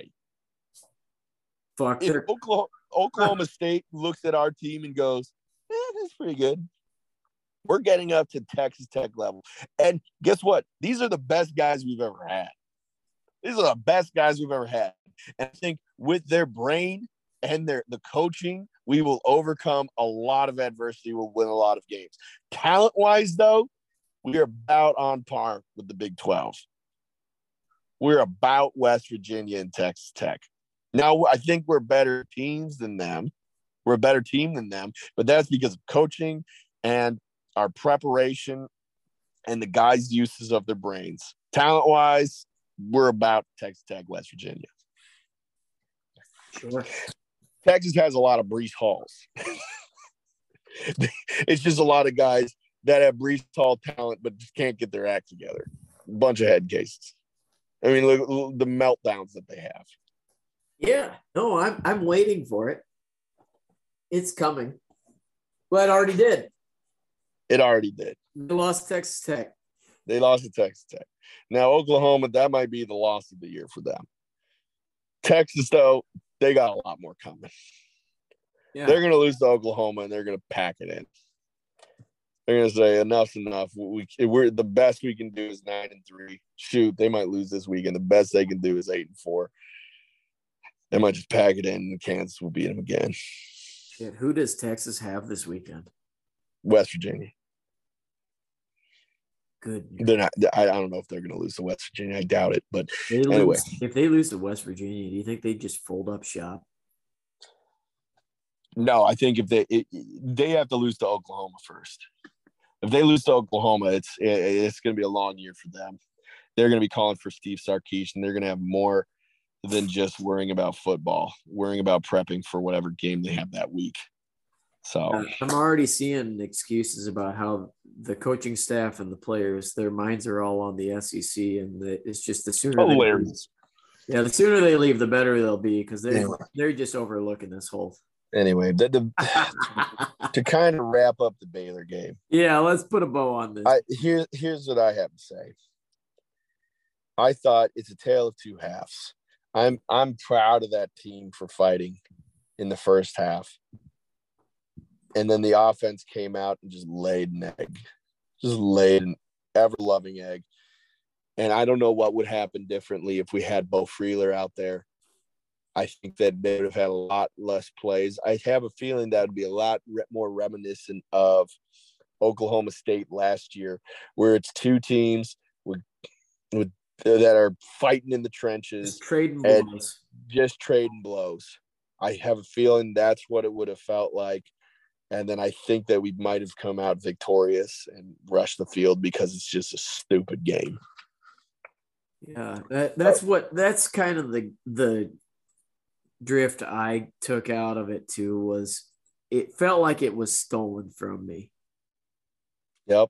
Speaker 1: Fuck
Speaker 2: If Oklahoma, Oklahoma State looks at our team and goes, eh, that's pretty good. We're getting up to Texas Tech level. And guess what? These are the best guys we've ever had. These are the best guys we've ever had. And I think with their brain and their the coaching, we will overcome a lot of adversity. We'll win a lot of games. Talent wise, though, we are about on par with the Big 12. We're about West Virginia and Texas Tech. Now, I think we're better teams than them. We're a better team than them, but that's because of coaching and our preparation and the guys' uses of their brains. Talent wise, we're about Texas Tech, West Virginia.
Speaker 1: Sure.
Speaker 2: Texas has a lot of Breece Halls. it's just a lot of guys that have Breece Hall talent, but just can't get their act together. bunch of head cases. I mean, look, look the meltdowns that they have.
Speaker 1: Yeah. No, I'm I'm waiting for it. It's coming. Well, it already did.
Speaker 2: It already did.
Speaker 1: They lost Texas Tech.
Speaker 2: They lost to Texas Tech. Now, Oklahoma, that might be the loss of the year for them. Texas, though, they got a lot more coming.
Speaker 1: Yeah.
Speaker 2: They're going to lose to Oklahoma and they're going to pack it in. They're going to say enough's enough. We we're the best we can do is nine and three. Shoot, they might lose this weekend. The best they can do is eight and four. They might just pack it in, and Kansas will beat them again.
Speaker 1: Shit, who does Texas have this weekend?
Speaker 2: West Virginia.
Speaker 1: Good.
Speaker 2: They're not. I, I don't know if they're going to lose to West Virginia. I doubt it, but
Speaker 1: They lose,
Speaker 2: Anyway.
Speaker 1: if they lose to West Virginia, do you think they just fold up shop?
Speaker 2: No, I think if they it, they have to lose to Oklahoma first. If they lose to Oklahoma, it's it, it's going to be a long year for them. They're going to be calling for Steve Sarkisian. They're going to have more than just worrying about football, worrying about prepping for whatever game they have that week. So
Speaker 1: I'm already seeing excuses about how the coaching staff and the players, their minds are all on the SEC, and the, it's just the sooner they
Speaker 2: hilarious.
Speaker 1: yeah, the sooner they leave, the better they'll be because they
Speaker 2: Anyway.
Speaker 1: they're just overlooking this whole.
Speaker 2: Anyway, the, the, to kind of wrap up the Baylor game,
Speaker 1: yeah, let's put a bow on this.
Speaker 2: I here here's what I have to say. I thought it's a tale of two halves. I'm I'm proud of that team for fighting in the first half. And then the offense came out and just laid an egg. Just laid an ever loving egg. And I don't know what would happen differently if we had Beau Freyler out there. I think that they would have had a lot less plays. I have a feeling that would be a lot re- more reminiscent of Oklahoma State last year, where it's two teams with, with that are fighting in the trenches,
Speaker 1: just trading blows.
Speaker 2: just trading blows. I have a feeling that's what it would have felt like. And then I think that we might have come out victorious and rushed the field because it's just a stupid game.
Speaker 1: Yeah, that, that's what that's kind of the the drift I took out of it too was it felt like it was stolen from me.
Speaker 2: Yep.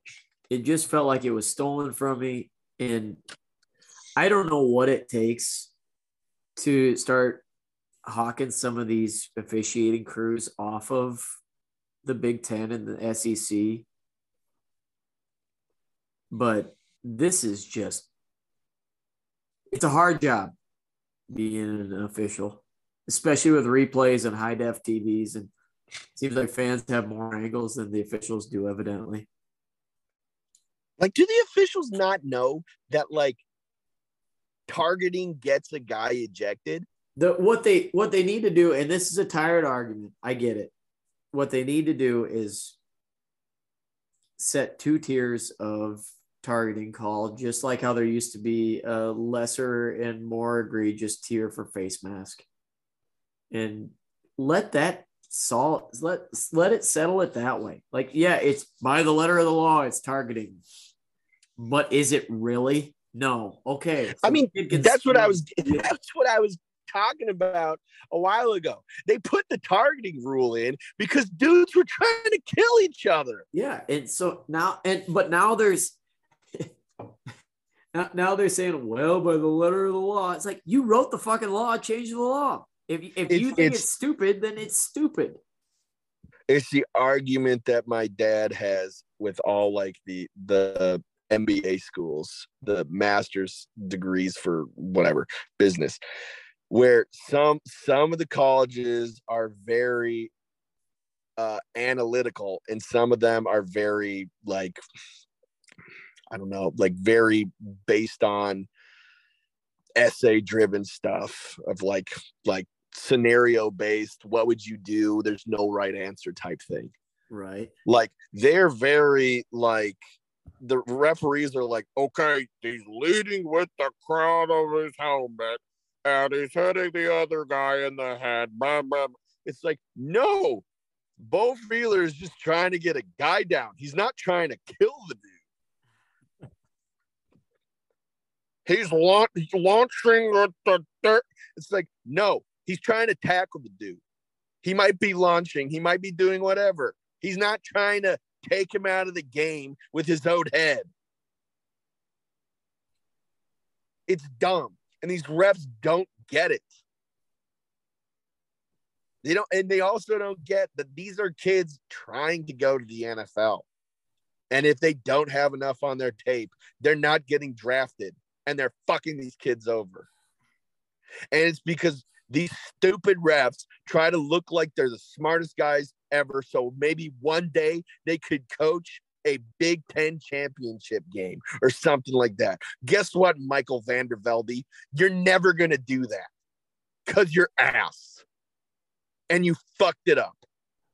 Speaker 1: It just felt like it was stolen from me and I don't know what it takes to start hawking some of these officiating crews off of the Big 10 and the SEC. But this is just it's a hard job being an official, especially with replays and high def TVs. And seems like fans have more angles than the officials do, evidently.
Speaker 2: Like, do the officials not know that, like, targeting gets a guy ejected.
Speaker 1: The what they what they need to do, and this is a tired argument. I get it. What they need to do is set two tiers of targeting call, just like how there used to be a lesser and more egregious tier for face mask. And let that solve let let it settle it that way. Like, yeah, it's by the letter of the law, it's targeting. But is it really? No. Okay.
Speaker 2: I mean, that's what I was that's what I was talking about a while ago. They put the targeting rule in because dudes were trying to kill each other.
Speaker 1: Yeah, and so now and but now there's now, now they're saying, well, by the letter of the law, it's like you wrote the fucking law, change the law. If if it's, you think it's, it's stupid, then it's stupid.
Speaker 2: It's the argument that my dad has with all like the the MBA schools, the master's degrees for whatever business, where some some of the colleges are very uh, analytical and some of them are very like I don't know, like very based on essay driven stuff of like like scenario based what would you do? There's no right answer type thing.
Speaker 1: Right.
Speaker 2: Like they're very like the referees are like okay he's leading with the crown of his helmet he's hitting the other guy in the head blah, blah. it's like no Beau Freyler is just trying to get a guy down he's not trying to kill the dude he's, la- launching at the dirt. It's like, no, he's trying to tackle the dude. He might be launching, he might be doing whatever. He's not trying to take him out of the game with his own head. It's dumb. And these refs don't get it. They don't, and they also don't get that these are kids trying to go to the NFL. And if they don't have enough on their tape, they're not getting drafted and they're fucking these kids over. And it's because these stupid refs try to look like they're the smartest guys ever. So maybe one day they could coach a Big Ten championship game or something like that. Guess what, Michael Vandervelde? You're never going to do that because you're ass. And you fucked it up.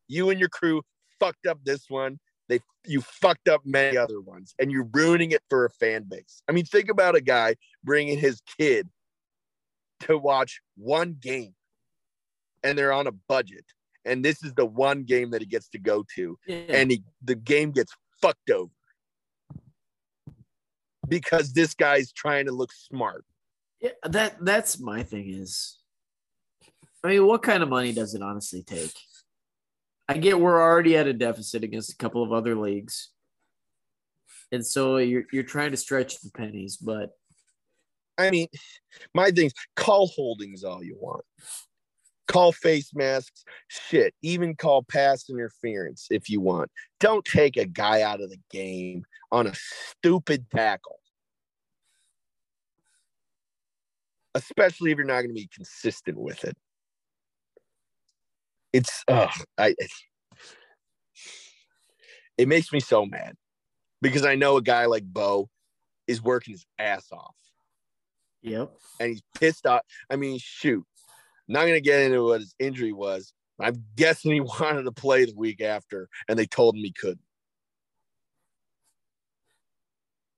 Speaker 2: You and your crew fucked up this one. They you fucked up many other ones, and you're ruining it for a fan base. I mean, think about a guy bringing his kid to watch one game, and they're on a budget, and this is the one game that he gets to go to, yeah. and he, the game gets fucked over because this guy's trying to look smart.
Speaker 1: Yeah, that that's my thing is. I mean, what kind of money does it honestly take? I get we're already at a deficit against a couple of other leagues. And so you're you're trying to stretch the pennies, but
Speaker 2: I mean, my thing's call holdings all you want. Call face masks, shit, even call pass interference if you want. Don't take a guy out of the game on a stupid tackle. Especially if you're not going to be consistent with it it's uh I it makes me so mad because I know a guy like Beau is working his ass off.
Speaker 1: Yep.
Speaker 2: And he's pissed off. I mean, shoot. Not gonna get into what his injury was. I'm guessing he wanted to play the week after, and they told him he couldn't.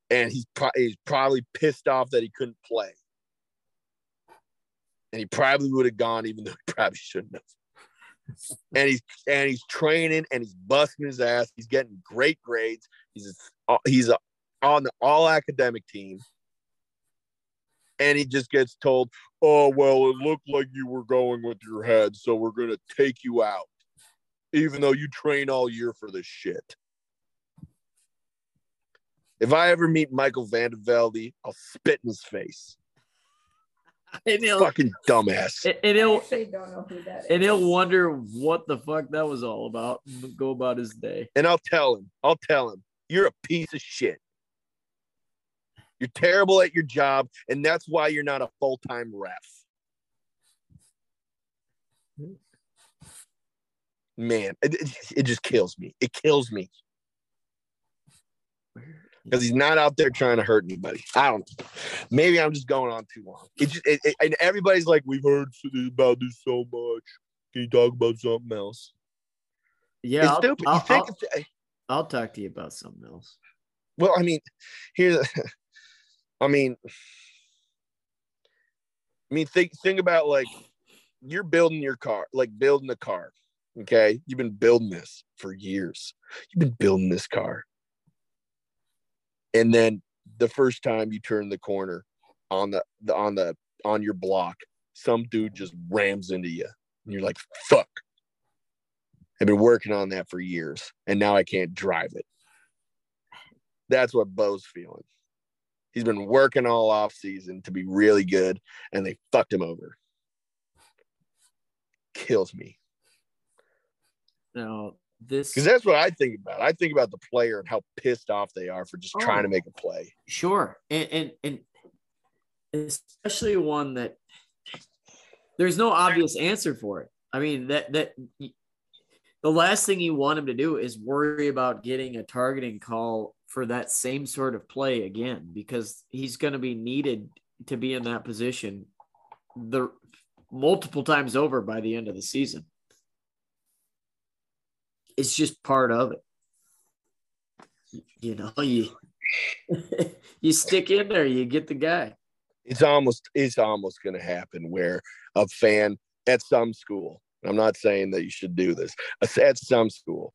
Speaker 2: And he's, pro- he's probably pissed off that he couldn't play. And he probably would have gone, even though he probably shouldn't have and he's and he's training and he's busting his ass. He's getting great grades. He's a, he's a, on the all academic team, and he just gets told, "Oh well, it looked like you were going with your head, so we're gonna take you out, even though you train all year for this shit." If I ever meet Michael Vandervelde, I'll spit in his face. and he'll fucking dumbass.
Speaker 1: And he'll don't know who that is. and he'll wonder what the fuck that was all about. Go about his day.
Speaker 2: And I'll tell him. I'll tell him. You're a piece of shit. You're terrible at your job, and that's why you're not a full time ref. Man, it, it, just kills me. It kills me. because he's not out there trying to hurt anybody. I don't. know. Maybe I'm just going on too long. It just it, it, and everybody's like, we've heard about this so much. Can you talk about something else?
Speaker 1: Yeah,
Speaker 2: it's
Speaker 1: I'll,
Speaker 2: stupid.
Speaker 1: I'll, I'll- I'll talk to you about something else.
Speaker 2: well, I mean, here's, I mean, I mean, think think about like you're building your car, like building a car. Okay, you've been building this for years. You've been building this car, and then the first time you turn the corner on the, the on the on your block, some dude just rams into you, and you're like, "Fuck." I've been working on that for years, and now I can't drive it. That's what Beau's feeling. He's been working all off season to be really good, and they fucked him over. Kills me
Speaker 1: Now this
Speaker 2: because that's what I think about. I think about the player and how pissed off they are for just oh. trying to
Speaker 1: Oh.
Speaker 2: make a play.
Speaker 1: Sure, and and and especially one that there's no obvious answer for it. I mean that that the last thing you want him to do is worry about getting a targeting call for that same sort of play again because he's going to be needed to be in that position the multiple times over by the end of the season. It's just part of it. You know, you you stick in there, you get the guy.
Speaker 2: It's almost it's almost going to happen where a fan at some school. I'm not saying that you should do this at some school,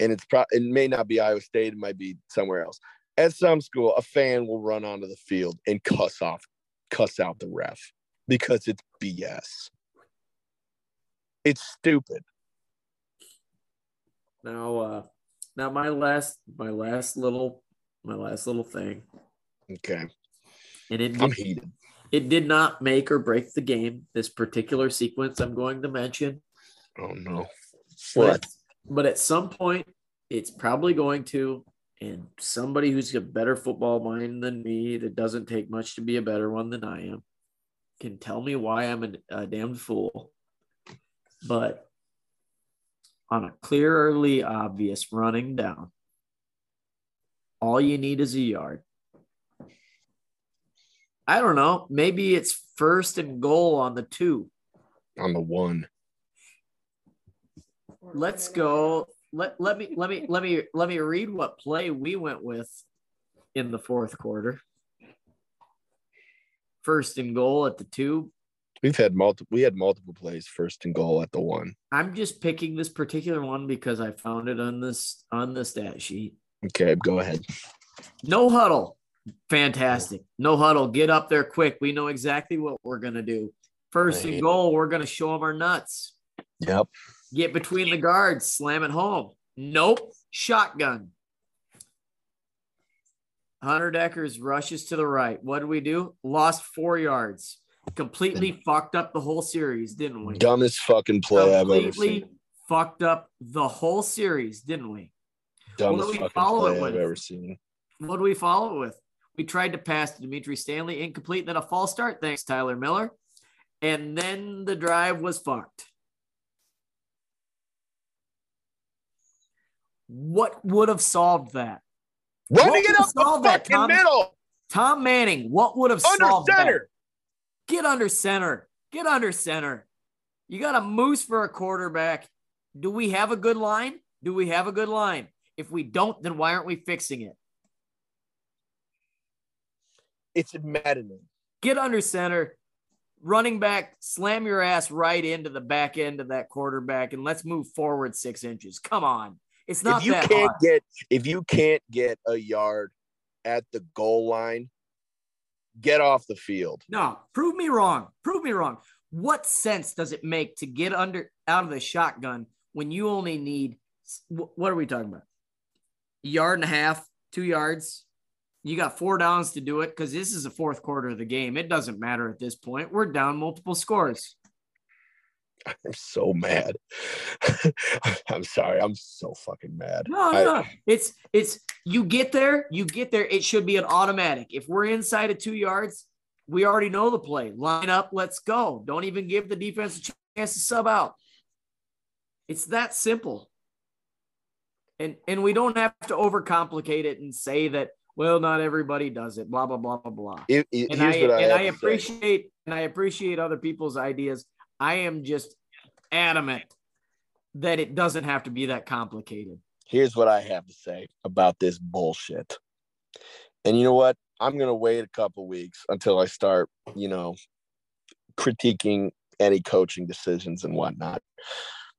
Speaker 2: and it's pro- it may not be Iowa State, it might be somewhere else. At some school, a fan will run onto the field and cuss off, cuss out the ref because it's BS. It's stupid.
Speaker 1: Now, uh, now my last, my last little, my last little thing,
Speaker 2: Okay,
Speaker 1: and it
Speaker 2: I'm heated.
Speaker 1: it did not make or break the game. This particular sequence I'm going to mention,
Speaker 2: Oh no. What?
Speaker 1: But at some point, it's probably going to. And somebody who's a better football mind than me, that doesn't take much to be a better one than I am, can tell me why I'm a, a damned fool. But on a clearly obvious running down, all you need is a yard. I don't know. Maybe it's first and goal on the two.
Speaker 2: On the one.
Speaker 1: Let's go. Let, let me let me let me let me read what play we went with in the fourth quarter. First and goal at the two.
Speaker 2: We've had multiple. We had multiple plays, first and goal at the one.
Speaker 1: I'm just picking this particular one because I found it on this on the stat sheet.
Speaker 2: Okay, go ahead.
Speaker 1: No huddle. Fantastic. No huddle. Get up there quick. We know exactly what we're gonna do. First and goal, we're gonna show them our nuts.
Speaker 2: Yep.
Speaker 1: Get between the guards, slam it home. Nope. Shotgun. Hunter Dekkers rushes to the right. What did we do? Lost four yards. Completely fucked up the whole series, didn't we?
Speaker 2: Dumbest fucking play I've ever
Speaker 1: Completely
Speaker 2: seen.
Speaker 1: fucked up the whole series, didn't we?
Speaker 2: Dumbest
Speaker 1: do we
Speaker 2: fucking
Speaker 1: follow it
Speaker 2: play I've ever seen.
Speaker 1: What do we follow it with? We tried to pass to Dimitri Stanley, incomplete, then a false start. Thanks, Tyler Miller. And then the drive was fucked. What would have solved that?
Speaker 2: Running
Speaker 1: What
Speaker 2: it up the
Speaker 1: solved that, Tom?
Speaker 2: middle,
Speaker 1: Tom Manning, what would have
Speaker 2: under
Speaker 1: solved that?
Speaker 2: center.
Speaker 1: Get under center. Get under center. You got a moose for a quarterback. Do we have a good line? Do we have a good line? If we don't, then why aren't we fixing it?
Speaker 2: It's maddening.
Speaker 1: Get under center. Running back, slam your ass right into the back end of that quarterback and let's move forward six inches. Come on. It's not
Speaker 2: if you
Speaker 1: that
Speaker 2: can't
Speaker 1: hard.
Speaker 2: get if you can't get a yard at the goal line, get off the field.
Speaker 1: No, prove me wrong. Prove me wrong. What sense does it make to get under out of the shotgun when you only need what are we talking about? A yard and a half, two yards. You got four downs to do it because this is the fourth quarter of the game. It doesn't matter at this point. We're down multiple scores.
Speaker 2: I'm so mad. I'm sorry. I'm so fucking mad.
Speaker 1: No,
Speaker 2: I-
Speaker 1: no, it's it's you get there, you get there. It should be an automatic. If we're inside of two yards, we already know the play. Line up, let's go. Don't even give the defense a chance to sub out. It's that simple. And and we don't have to overcomplicate it and say that well, not everybody does it. Blah blah blah blah blah.
Speaker 2: It, it,
Speaker 1: and I,
Speaker 2: I,
Speaker 1: and I
Speaker 2: to say.
Speaker 1: appreciate and I appreciate other people's ideas. I am just adamant that it doesn't have to be that complicated.
Speaker 2: here's what I have to say about this bullshit. And you know what? I'm gonna wait a couple weeks until I start, you know, critiquing any coaching decisions and whatnot.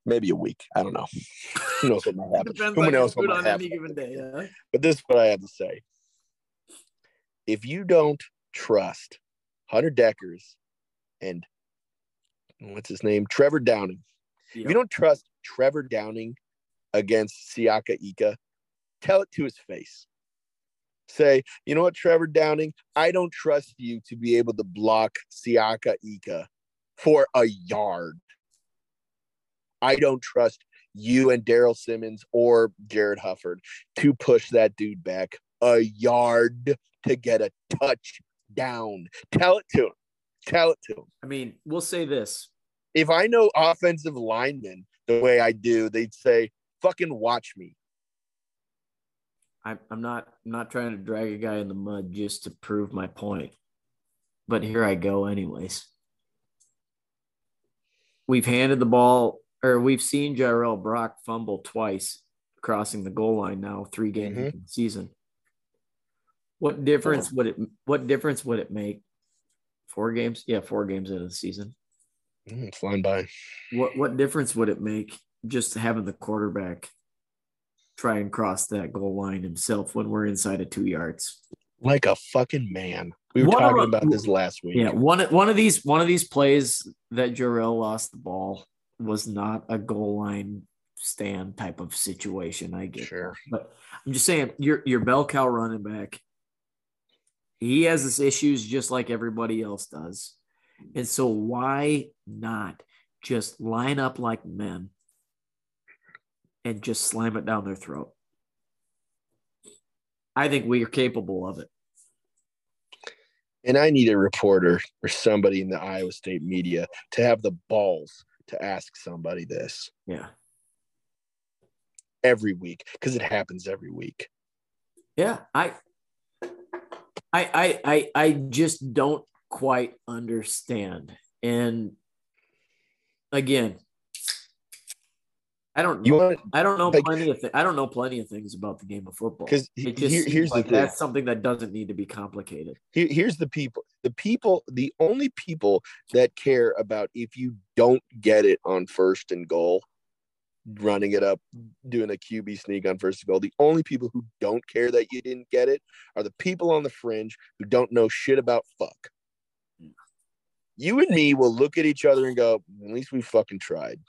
Speaker 2: Maybe a week. I don't know. Who knows what might happen?
Speaker 1: Depends
Speaker 2: Who
Speaker 1: on
Speaker 2: knows what might happen?
Speaker 1: any given day. Yeah.
Speaker 2: But this is what I have to say. If you don't trust Hunter Dekkers and what's his name? Trevor Downing. If you don't trust Trevor Downing against Siaka Ika, tell it to his face. Say, you know what, Trevor Downing, I don't trust you to be able to block Siaka Ika for a yard. I don't trust you and Daryl Simmons or Jarrod Hufford to push that dude back a yard to get a touchdown. Tell it to him. Tell it to him.
Speaker 1: I mean, we'll say this.
Speaker 2: If I know offensive linemen the way I do, they'd say, fucking watch me.
Speaker 1: I'm I'm not I'm not trying to drag a guy in the mud just to prove my point. But here I go anyways. We've handed the ball or we've seen Jirehl Brock fumble twice crossing the goal line now, three games
Speaker 2: Mhm.
Speaker 1: season. What difference would it what difference would it make? Four games? Yeah, four games into the season.
Speaker 2: Mm, flying by.
Speaker 1: What what difference would it make just having the quarterback try and cross that goal line himself when we're inside of two yards?
Speaker 2: Like a fucking man. We were
Speaker 1: One
Speaker 2: talking
Speaker 1: them-
Speaker 2: about this last week.
Speaker 1: Yeah, one one of these one of these plays that Jirehl lost the ball was not a goal line stand type of situation. I get,
Speaker 2: Sure.
Speaker 1: but I'm just saying your your bell cow running back. He has his issues just like everybody else does, and so why not just line up like men and just slam it down their throat? I think we are capable of it.
Speaker 2: And I need a reporter or somebody in the Iowa State media to have the balls to ask somebody this
Speaker 1: Yeah.
Speaker 2: every week because it happens every week.
Speaker 1: Yeah, I, I, I, I, I just don't quite understand. And again, I don't
Speaker 2: You
Speaker 1: know.
Speaker 2: want
Speaker 1: I don't know
Speaker 2: like-
Speaker 1: plenty of th- I don't know plenty of things about the game of football.
Speaker 2: because
Speaker 1: just
Speaker 2: here, here's
Speaker 1: like
Speaker 2: the thing.
Speaker 1: that's something that doesn't need to be complicated.
Speaker 2: Here, here's the people. The people, the only people that care about if you don't get it on first and goal, running it up, doing a QB sneak on first and goal. The only people who don't care that you didn't get it are the people on the fringe who don't know shit about fuck. You and me will look at each other and go, at least we fucking tried.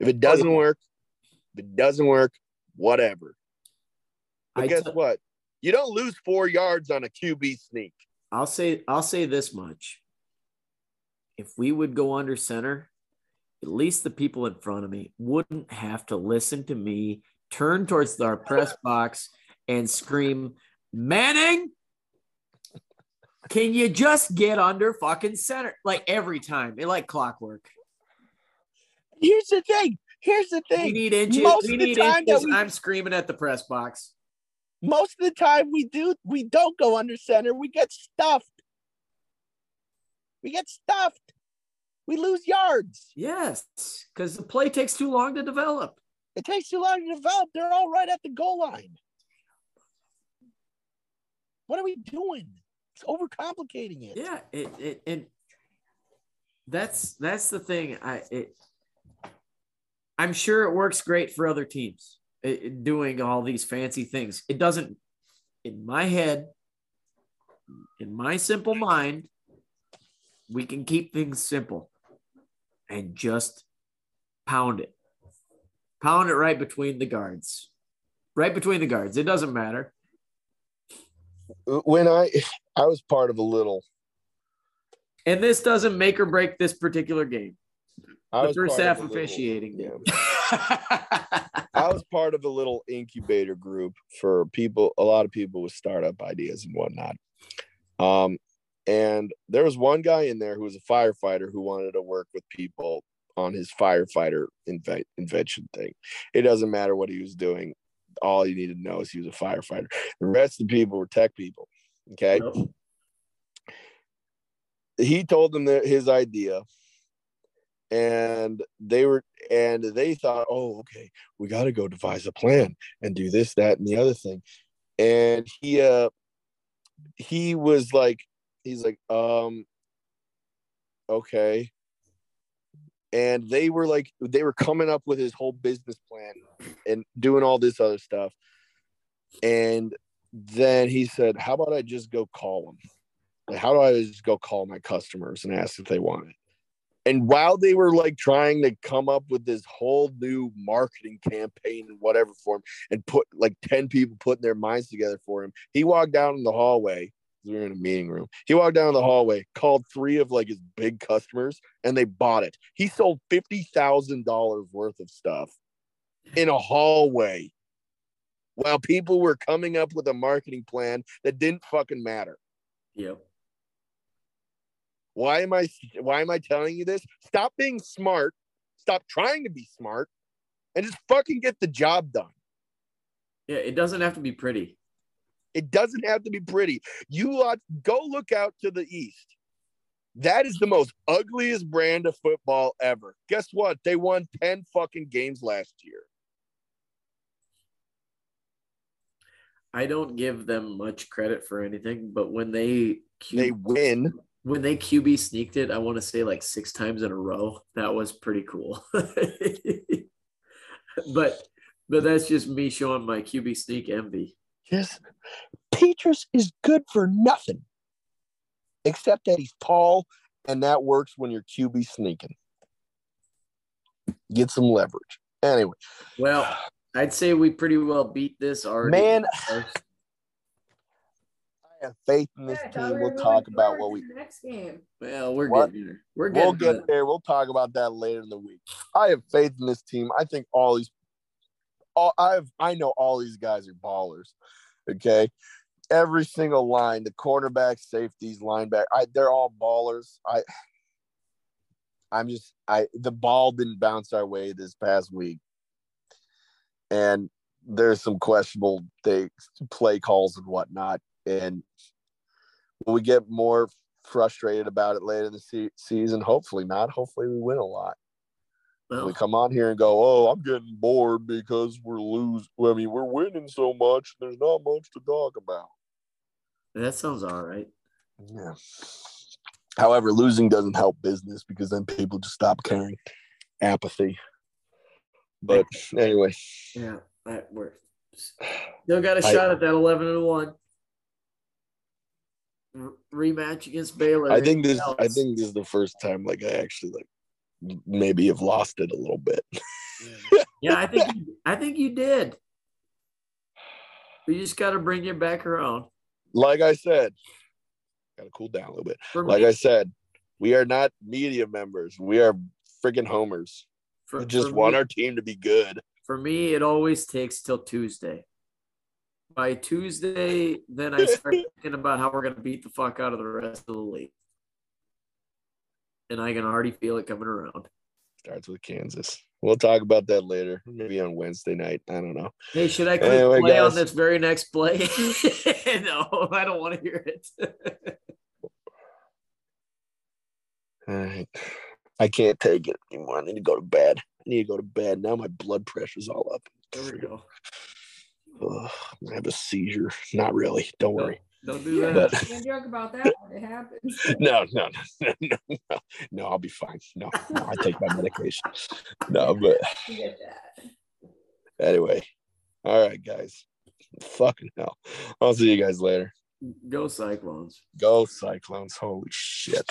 Speaker 2: If it doesn't work, if it doesn't work, whatever. But
Speaker 1: I
Speaker 2: guess
Speaker 1: t-
Speaker 2: what? You don't lose four yards on a QB sneak.
Speaker 1: I'll say I'll say this much. If we would go under center, at least the people in front of me wouldn't have to listen to me turn towards our press box and scream, Manning, can you just get under fucking center? Like every time, it like clockwork.
Speaker 2: Here's the thing. Here's the thing.
Speaker 1: We need inches.
Speaker 2: Most
Speaker 1: we
Speaker 2: of the
Speaker 1: need
Speaker 2: time that
Speaker 1: inches.
Speaker 2: we-
Speaker 1: I'm screaming at the press box.
Speaker 2: Most of the time we do we don't go under center. We get stuffed. We get stuffed. We lose yards.
Speaker 1: Yes, because the play takes too long to develop.
Speaker 2: It takes too long to develop. They're all right at the goal line. What are we doing? It's overcomplicating it.
Speaker 1: Yeah, it, it and that's that's the thing. I it, I'm sure it works great for other teams it- it doing all these fancy things. It doesn't in my head, in my simple mind, we can keep things simple and just pound it. Pound it right between the guards. Right between the guards. It doesn't matter.
Speaker 2: When I I was part of a little
Speaker 1: And this doesn't make or break this particular game.
Speaker 2: I
Speaker 1: The
Speaker 2: was
Speaker 1: first half
Speaker 2: of little-
Speaker 1: officiating.
Speaker 2: yeah. I was part of a little incubator group for people, a lot of people with startup ideas and whatnot. Um, and there was one guy in there who was a firefighter who wanted to work with people on his firefighter inve- invention thing. It doesn't matter what he was doing. all you need to know is he was a firefighter. The rest of the people were tech people. Okay.
Speaker 1: Yep.
Speaker 2: He told them that his idea, and they were and they thought, oh, okay, we got to go devise a plan and do this, that, and the other thing. And he uh he was like, he's like, um, okay. And they were like, they were coming up with his whole business plan and doing all this other stuff. And then he said, How about I just go call them? Like, how do I just go call my customers and ask if they want it? And while they were like trying to come up with this whole new marketing campaign and whatever for him, and put like 10 people putting their minds together for him, he walked down in the hallway. We were in a meeting room. He walked down the hallway, called three of like his big customers, and they bought it. He sold fifty thousand dollars worth of stuff in a hallway while people were coming up with a marketing plan that didn't fucking matter.
Speaker 1: Yep.
Speaker 2: Why am I why am I telling you this? Stop being smart, stop trying to be smart, and just fucking get the job done.
Speaker 1: Yeah, it doesn't have to be pretty.
Speaker 2: It doesn't have to be pretty. You lot go look out to the east. That is the most ugliest brand of football ever. Guess what? They won 10 fucking games last year.
Speaker 1: I don't give them much credit for anything, but when they Q-
Speaker 2: They win.
Speaker 1: when they QB sneaked it, I want to say like six times in a row. That was pretty cool. but but that's just me showing my QB sneak envy.
Speaker 2: Yes. Petras is good for nothing. Except that he's tall, and that works when you're QB sneaking. Get some leverage. Anyway,
Speaker 1: Well, I'd say we pretty well beat this already.
Speaker 2: Man, I have faith in this
Speaker 4: Yeah,
Speaker 2: team.
Speaker 4: we were
Speaker 2: We'll talk about what we
Speaker 4: next game.
Speaker 1: Well, we're
Speaker 2: What?
Speaker 1: getting there. We're getting
Speaker 2: we'll get
Speaker 1: there.
Speaker 2: there. We'll talk about that later in the week. I have faith in this team. I think all these, all I have, I know all these guys are ballers. Okay, every single line, the cornerbacks, safeties, linebacker, I, they're all ballers. I, I'm just, I the ball didn't bounce our way this past week, and there's some questionable things, play calls and whatnot, and we get more frustrated about it later in the se- season? Hopefully not. Hopefully we win a lot.
Speaker 1: Well,
Speaker 2: we come on here and go, "Oh, I'm getting bored because we're losing. I mean, we're winning so much. There's not much to talk about."
Speaker 1: that sounds all right.
Speaker 2: Yeah. However, losing doesn't help business because then people just stop caring. Apathy. But anyway,
Speaker 1: Yeah, that works. Still got a
Speaker 2: I-
Speaker 1: shot at that eleven and one rematch against Baylor.
Speaker 2: I think this. I think this is the first time like I actually like maybe have lost it a little bit.
Speaker 1: Yeah, I think you, I think you did. We just got to bring you back around.
Speaker 2: Like I said, got to cool down a little bit.
Speaker 1: For
Speaker 2: Like
Speaker 1: me,
Speaker 2: I said, we are not media members. We are freaking homers.
Speaker 1: for,
Speaker 2: We just want
Speaker 1: me,
Speaker 2: our team to be good.
Speaker 1: For me, it always takes till Tuesday. By Tuesday, then I start thinking about how we're going to beat the fuck out of the rest of the league, and I can already feel it coming around.
Speaker 2: Starts with Kansas. We'll talk about that later, maybe on Wednesday night. I don't know.
Speaker 1: Hey, should I click
Speaker 2: Anyway,
Speaker 1: play on this very next play? no, I don't want to hear it.
Speaker 2: All right. I can't take it anymore. I need to go to bed. I need to go to bed. Now my blood pressure's all up.
Speaker 1: there we go.
Speaker 2: Ugh, I have a seizure. Not really. Don't worry.
Speaker 1: Don't do that.
Speaker 2: But-
Speaker 4: can't joke about that it happens.
Speaker 2: No, no, no, no, no, no. I'll be fine. No, no, I take my medication. No, but
Speaker 4: You get that.
Speaker 2: anyway. All right, guys. Fucking hell. I'll see you guys later.
Speaker 1: Go Cyclones.
Speaker 2: Go Cyclones. Holy shit.